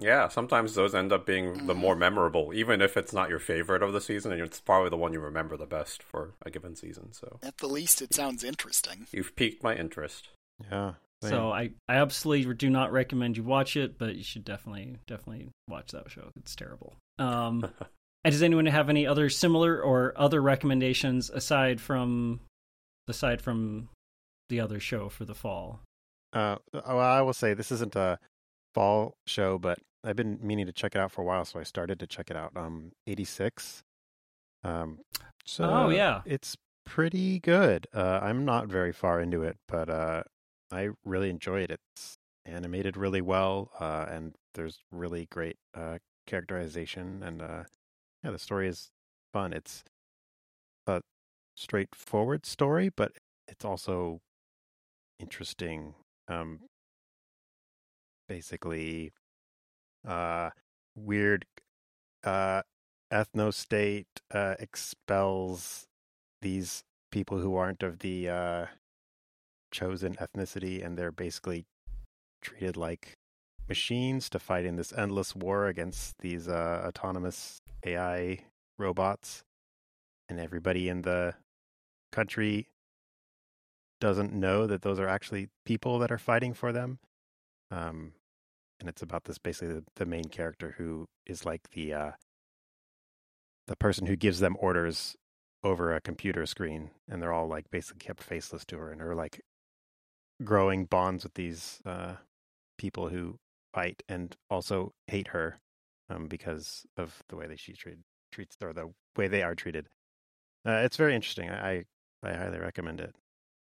Yeah, sometimes those end up being the more memorable, even if it's not your favorite of the season, and it's probably the one you remember the best for a given season. So At the least, it sounds interesting. you've piqued my interest. Yeah. same. So I, I absolutely do not recommend you watch it, but you should definitely definitely watch that show. It's terrible. Um, and does anyone have any other similar or other recommendations aside from aside from the other show for the fall? Uh, well, I will say this isn't a fall show, but I've been meaning to check it out for a while, so I started to check it out. Um, 86. Um, so Oh, yeah. it's pretty good. Uh, I'm not very far into it, but uh, I really enjoy it. It's animated really well, uh, and there's really great uh, characterization, and uh, yeah, the story is fun. It's a straightforward story, but it's also interesting. Um, basically, uh, weird uh, ethno state uh, expels these people who aren't of the uh, chosen ethnicity, and they're basically treated like machines to fight in this endless war against these uh, autonomous AI robots. And everybody in the country doesn't know that those are actually people that are fighting for them. Um, and it's about this basically the, the main character who is like the uh, the person who gives them orders over a computer screen, and they're all like basically kept faceless to her, and her like growing bonds with these uh, people who fight and also hate her um, because of the way that she treat, treats or the way they are treated. Uh, it's very interesting. I, I highly recommend it.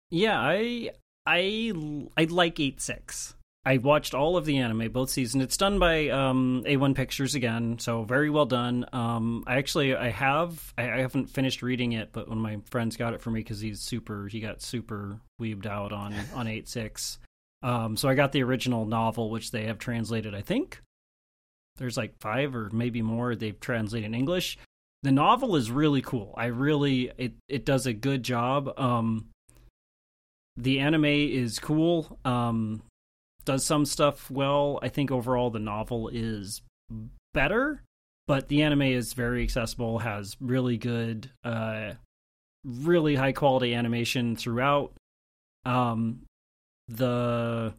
Yeah, I I I like eight six. I watched all of the anime, both seasons. It's done by um, A1 Pictures again, so very well done. Um, I actually I have I, I haven't finished reading it, but one of my friends got it for me because he's super he got super weebed out on on eight six. Um, so I got the original novel, which they have translated. I think there's like five or maybe more they've translated in English. The novel is really cool. I really it it does a good job. Um, the anime is cool. Um, does some stuff well. I think overall the novel is better, but the anime is very accessible. Has really good, uh, really high quality animation throughout. Um, the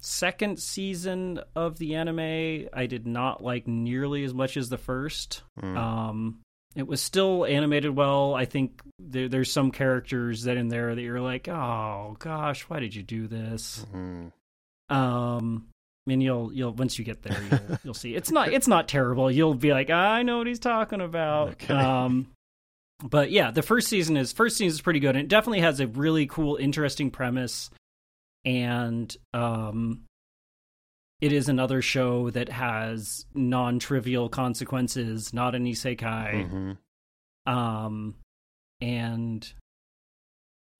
second season of the anime I did not like nearly as much as the first. Mm. Um, it was still animated well. I think there, there's some characters that in there that you're like, oh gosh, why did you do this? Mhm. Um, I mean, you'll you'll once you get there, you'll you'll see. It's not it's not terrible. You'll be like, I know what he's talking about. Okay. Um, but yeah, the first season is first season is pretty good. And it definitely has a really cool, interesting premise, and um, it is another show that has non-trivial consequences, not an isekai Mhm. um and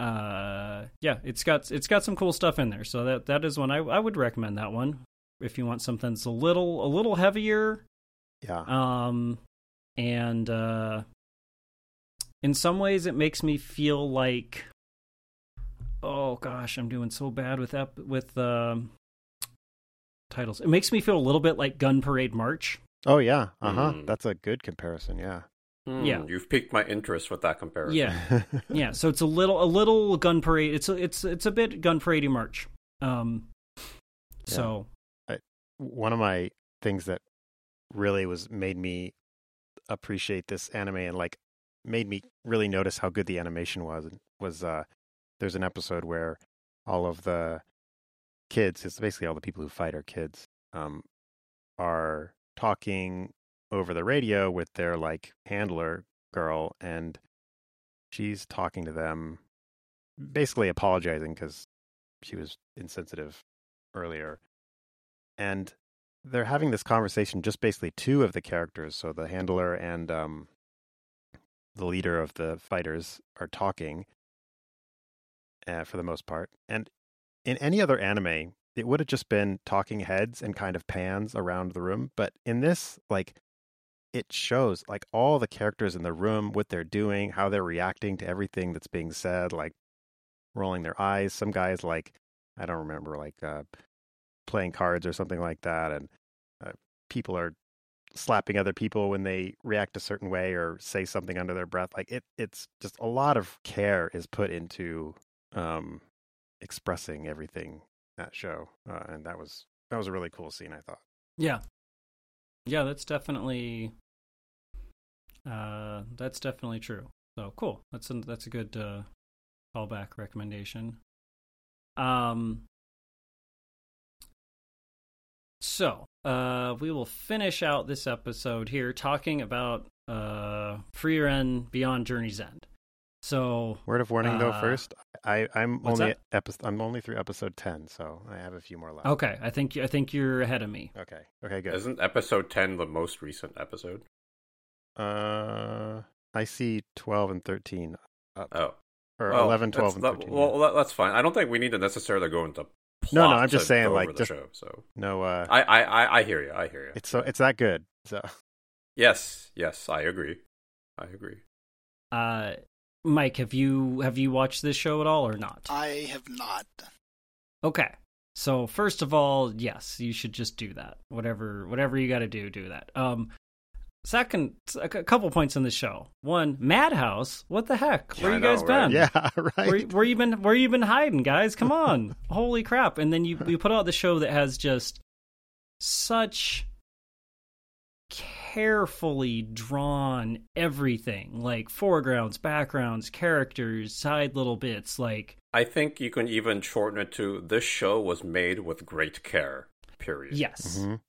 uh yeah it's got it's got some cool stuff in there so that that is one i i would recommend that one if you want something that's a little a little heavier Yeah. um and uh in some ways it makes me feel like oh gosh i'm doing so bad with ep- with um titles it makes me feel a little bit like gun parade march Oh yeah. Uh huh. Mm. That's a good comparison. Yeah. Hmm, Yeah. you've piqued my interest with that comparison. yeah yeah so it's a little a little gun parade it's a, it's it's a bit gun parade march um so One of my things that really was made me appreciate this anime and like made me really notice how good the animation was was uh there's an episode where all of the kids it's basically all the people who fight are kids um are talking over the radio with their like handler girl and she's talking to them basically apologizing because she was insensitive earlier and they're having this conversation just basically two of the characters so the handler and um the leader of the fighters are talking uh, for the most part and in any other anime it would have just been talking heads and kind of pans around the room. But in this, like, it shows like all the characters in the room, what they're doing, how they're reacting to everything that's being said, like rolling their eyes. Some guys like I don't remember like uh, playing cards or something like that, and uh, people are slapping other people when they react a certain way or say something under their breath. Like it, it's just a lot of care is put into um, expressing everything that show, uh, and that was that was a really cool scene. I thought. Yeah, yeah, that's definitely uh, that's definitely true. So cool. That's a, that's a good uh, callback recommendation. Um, so uh, we will finish out this episode here talking about uh, Frieren Beyond Journey's End. So word of warning though uh, first I I'm only episode I'm only through episode 10 so I have a few more left. okay, I think I think you're ahead of me. Okay. Okay, good. Isn't episode 10 the most recent episode? Uh I see 12 and 13 up. Oh. or Well, 11, 12 and 13. that- well, that- that's fine. I don't think we need to necessarily go into No, no, I'm just saying, like, the just- show. So no uh I, I, I, I hear you. I hear you. it's so it's that good. So Yes, yes, I agree. I agree. Uh, Mike, have you have you watched this show at all or not? I have not. Okay. So first of all, yes, you should just do that. Whatever whatever you got to do, do that. Um second a couple points on the show. One, Madhouse, what the heck? Where I you know, guys right? been? yeah, right. Where, where you been where you been hiding, guys? Come on. Holy crap. And then you you put out the show that has just such carefully drawn everything, like foregrounds, backgrounds, characters, side little bits, like I think you can even shorten it to this show was made with great care. Period. yes. Mhm.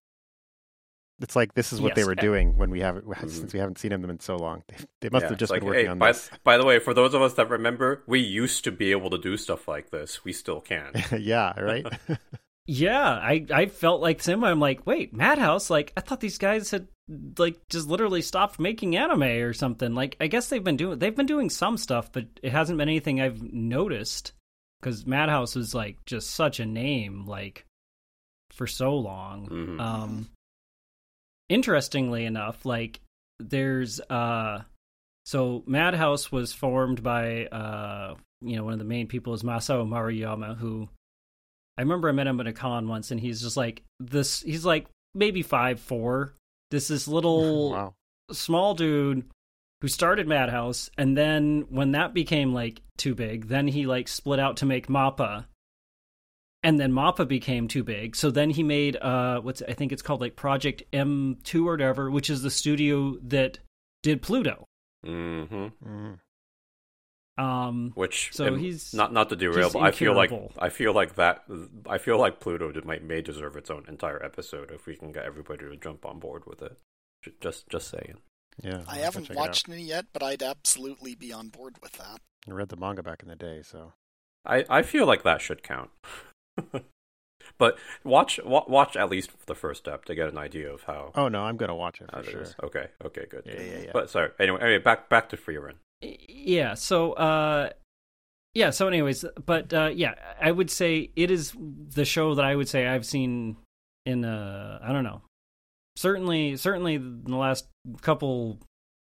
It's like this is what they were doing when we haven't Mhm. since we haven't seen them in so long. They, they must Yeah, have just it's been like, working hey, on by, this. by the way, for those of us that remember, we used to be able to do stuff like this. We still can. yeah, right. Yeah, I I felt like Sim. I'm like, wait, Madhouse. Like, I thought these guys had like just literally stopped making anime or something. Like, I guess they've been doing they've been doing some stuff, but it hasn't been anything I've noticed because Madhouse was like just such a name like for so long. Mhm. Um, interestingly enough, like there's uh, so Madhouse was formed by uh, you know, one of the main people is Masao Maruyama, who I remember I met him at a con once, and he's just like this. He's like maybe five four. This this little wow. small dude who started Madhouse, and then when that became like too big, then he like split out to make Mappa, and then Mappa became too big. So then he made uh, what's I think it's called like Project M two or whatever, which is the studio that did Pluto. hmm Mhm. Um, Which So he's- not not to derail, but I feel like. I feel like that I feel like Pluto did- might may deserve its own entire episode if we can get everybody to jump on board with it. Just just saying. Yeah, I I'll haven't check it watched any yet, but I'd absolutely be on board with that. I read the manga back in the day, so I, I feel like that should count. but watch wa- watch at least the first step to get an idea of how, oh no, I'm gonna watch it for sure. is. Okay, okay, good. Yeah, yeah, yeah. But sorry. Anyway, anyway, back back to Frieren. yeah so uh yeah so anyways but uh yeah i would say it is the show that i would say i've seen in uh i don't know certainly certainly in the last couple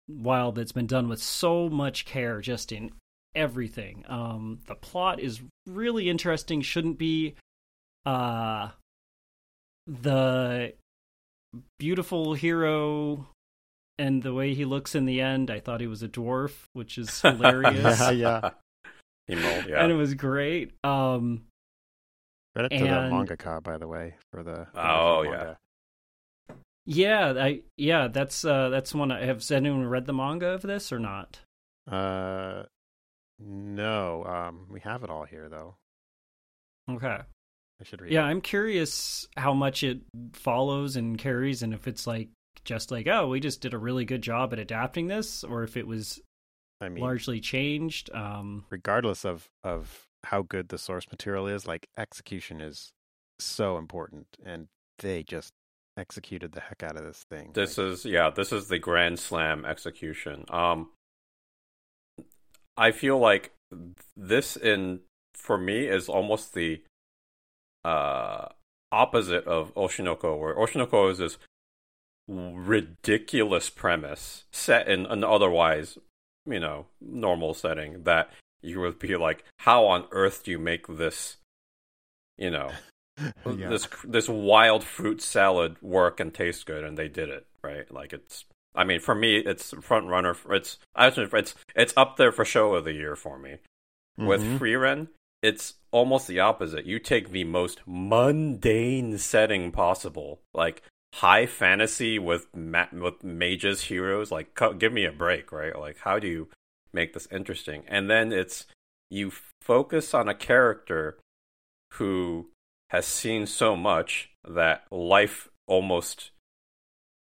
while that's been done with so much care just in everything um the plot is really interesting shouldn't be uh the beautiful hero and the way he looks in the end, I thought he was a dwarf, which is hilarious. Yeah, yeah. Mold, yeah. And it was great. Um Credit to the And- mangaka, by the way, for the Oh, manga. yeah, I yeah, that's uh that's one I have has anyone read the manga of this or not? Uh, no, um, we have it all here though. Okay. I should read. Yeah, it. I'm curious how much it follows and carries and if it's like just like, oh, we just did a really good job at adapting this, or if it was I mean, largely changed. Um regardless of of how good the source material is, like execution is so important, and they just executed the heck out of this thing. This Like, is yeah, this is the grand slam execution. Um I feel like this in for me is almost the uh opposite of Oshinoko, where Oshinoko is this ridiculous premise set in an otherwise, you know, normal setting that you would be like, how on earth do you make this, you know, yeah. this this wild fruit salad work and taste good? And they did it, right? Like it's. I mean, for me, it's front runner. It's actually it's it's up there for show of the year for me. With Mhm. Frieren, it's almost the opposite. You take the most mundane setting possible, like high fantasy with ma- with mages, heroes. Like, co- give me a break, right? Like, how do you make this interesting? And then it's you focus on a character who has seen so much that life almost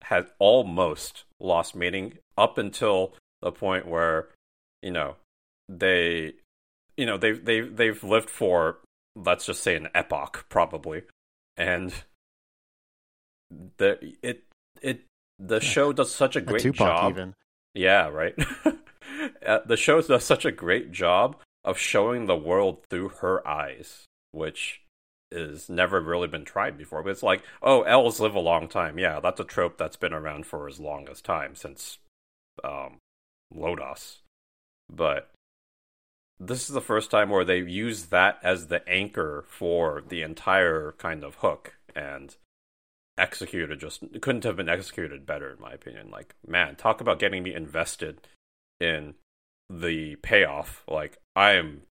has almost lost meaning up until the point where you know they you know they've they've they've lived for let's just say an epoch probably. And the it it the show does such a A great Tupac job. even. yeah right? Uh, the show does such a great job of showing the world through her eyes which is never really been tried before but it's like oh elves live a long time. Yeah that's a trope that's been around for as long as time since um Lodoss. But this is the first time where they use that as the anchor for the entire kind of hook and executed just couldn't have been executed better in my opinion. Like man talk about getting me invested in the payoff. Like i am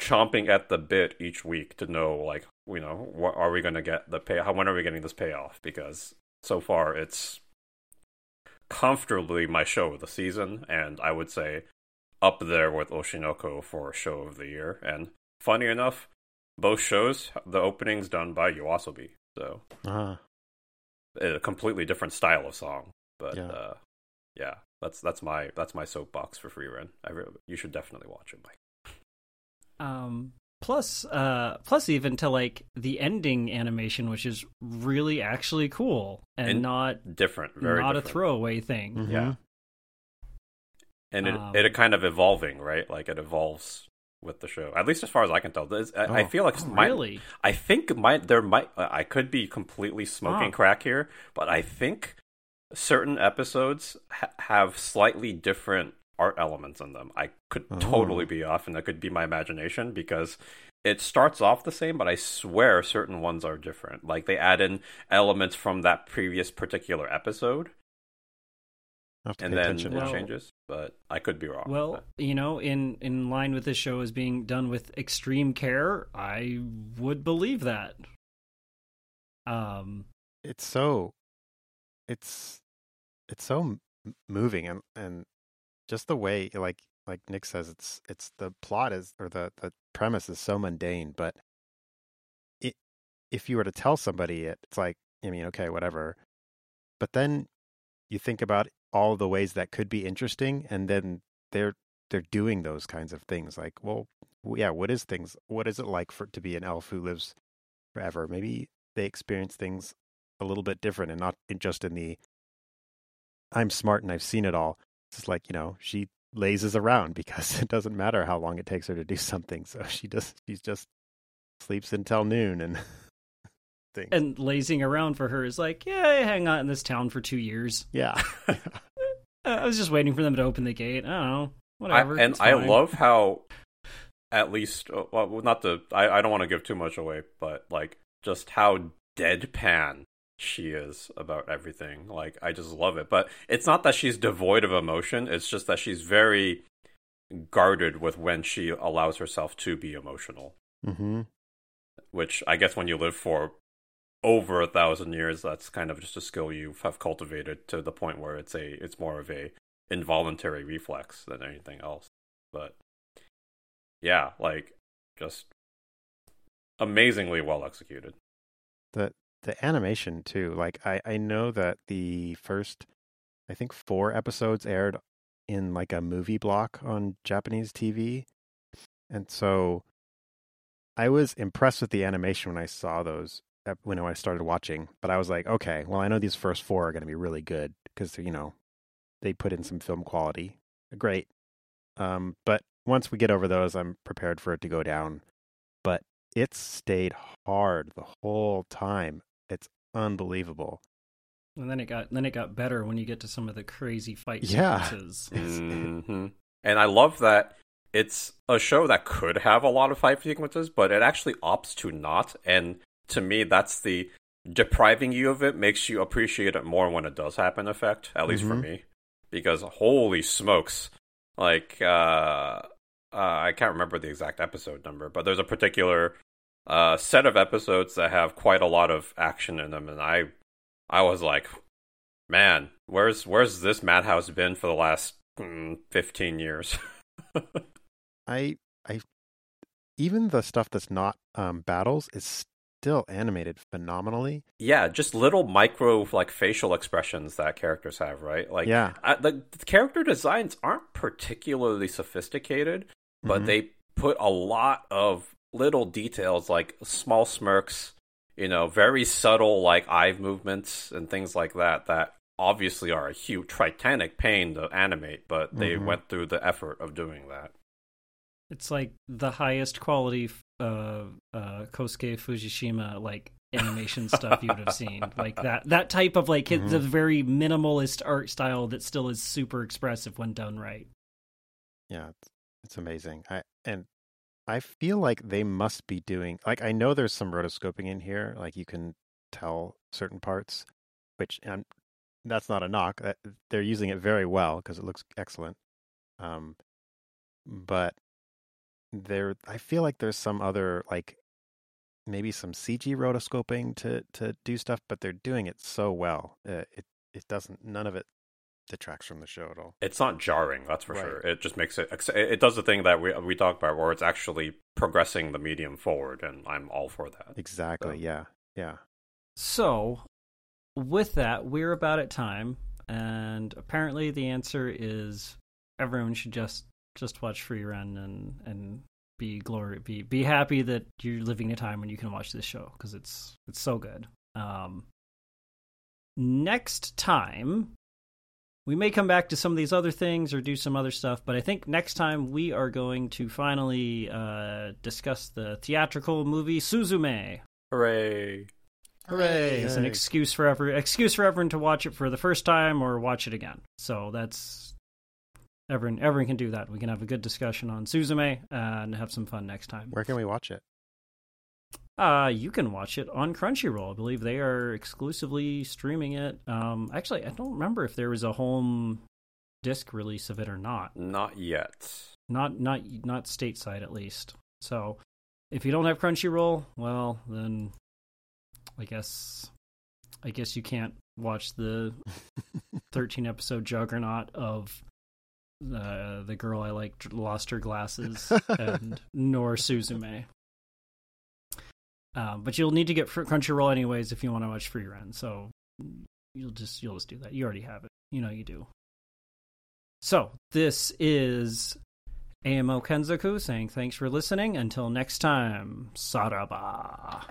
chomping at the bit each week to know like you know what are we going to get the pay how when are we getting this payoff because so far it's comfortably my show of the season and i would say up there with Oshinoko for show of the year. And funny enough, both shows the openings done by Yoasobi, so Uh, a completely different style of song. But Yeah. uh, yeah, that's that's my that's my soapbox for Frieren. I re- you should definitely watch it, Mike. Um, plus, uh, plus even to like the ending animation, which is really actually cool and, And not Different, very not a throwaway thing. mhm. Yeah. and it Um, it kind of evolving, right? Like it evolves with the show. At least as far as I can tell. This- I, I Oh. feel like Oh, my, really? I think my there might I could be completely smoking Oh. crack here, but I think certain episodes ha- have slightly different art elements in them. I could Oh. totally be off, and that could be my imagination because it starts off the same, but I swear certain ones are different. Like they add in elements from that previous particular episode, I'll have to and then attention it Well- changes. But I could be wrong. Well, you know, in in line with this show as being done with extreme care, I would believe that. Um, It's so, it's, it's so moving and and just the way like like Nick says it's it's the plot is or the the premise is so mundane, but it if you were to tell somebody it, it's like I mean okay whatever, but then you think about all the ways that could be interesting, and then they're they're doing those kinds of things. Like, well, yeah, what is things? What is it like for to be an elf who lives forever? Maybe they experience things a little bit different, and not just in the I'm smart and I've seen it all. It's just like you know she lazes around because it doesn't matter how long it takes her to do something. So she does. She's just sleeps until noon and things. and lazing around for her is like, yeah, I hang out in this town for two years. yeah, I was just waiting for them to open the gate. I don't know, I, whatever. and I love how, at least, uh, well, not to, I, I don't want to give too much away, but like just how deadpan she is about everything. Like, I just love it. But it's not that she's devoid of emotion, it's just that she's very guarded with when she allows herself to be emotional. hmm Which I guess when you live for over a thousand years, that's kind of just a skill you have cultivated to the point where it's a it's more of a involuntary reflex than anything else. But yeah, like just amazingly well executed. the the animation too. Like I I know that the first I think four episodes aired in like a movie block on Japanese TV, and so I was impressed with the animation when I saw those when I started watching. But I was like, okay, well I know these first four are going to be really good because you know they put in some film quality. Great, um, but once we get over those, I'm prepared for it to go down. But it's stayed hard the whole time. It's unbelievable. And then it got then it got better when you get to some of the crazy fight Yeah. sequences. hmm And I love that it's a show that could have a lot of fight sequences, but it actually opts to not. And to me, that's the depriving you of it makes you appreciate it more when it does happen effect, at least for Mhm. me. Because holy smokes, like, uh, uh, I can't remember the exact episode number, but there's a particular uh, set of episodes that have quite a lot of action in them, and I, I was like, man, where's where's this madhouse been for the last mm, fifteen years? I I even the stuff that's not um, battles is still animated phenomenally. yeah, just little micro like facial expressions that characters have, right? Like, yeah, I, the, the character designs aren't particularly sophisticated, but Mhm. they put a lot of little details like small smirks, you know, very subtle like eye movements and things like that that obviously are a huge titanic pain to animate, but they Mhm. went through the effort of doing that. It's like the highest quality uh uh Kosuke Fujishima like animation stuff you would have seen. Like that that type of like Mhm. the very minimalist art style that still is super expressive when done right. yeah, it's, it's amazing. I and I feel like they must be doing like I know there's some rotoscoping in here, like you can tell certain parts, which and that's not a knock. They're using it very well because it looks excellent. Um, but there, I feel like there's some other like maybe some CG rotoscoping to to do stuff, but they're doing it so well. Uh, it it doesn't none of it detracts from the show at all. It's not jarring, that's for Right. sure. It just makes it. It does the thing that we we talk about, where it's actually progressing the medium forward, and I'm all for that. Exactly. So- Yeah. Yeah. So, with that, we're about at time, and apparently the answer is everyone should just just watch Frieren and and be glory be be happy that you're living a time when you can watch this show because it's it's so good. Um, next time. We may come back to some of these other things or do some other stuff, but I think next time we are going to finally uh, discuss the theatrical movie Suzume. Hooray! Hooray! It's an excuse for every excuse for everyone to watch it for the first time or watch it again. So that's everyone. Everyone can do that. We can have a good discussion on Suzume and have some fun next time. Where can we watch it? Uh, you can watch it on Crunchyroll. I believe they are exclusively streaming it. Um, actually, I don't remember if there was a home disc release of it or not. Not yet. Not not not stateside at least. So if you don't have Crunchyroll, well then I guess I guess you can't watch the 13 episode juggernaut of uh, the girl I like lost her glasses and nor Suzume. Um, but you'll need to get Crunchyroll anyways if you want to watch Frieren. So you'll just you'll just do that. You already have it. You know you do. So this is AMO Kenzaku saying thanks for listening. Until next time, Saraba.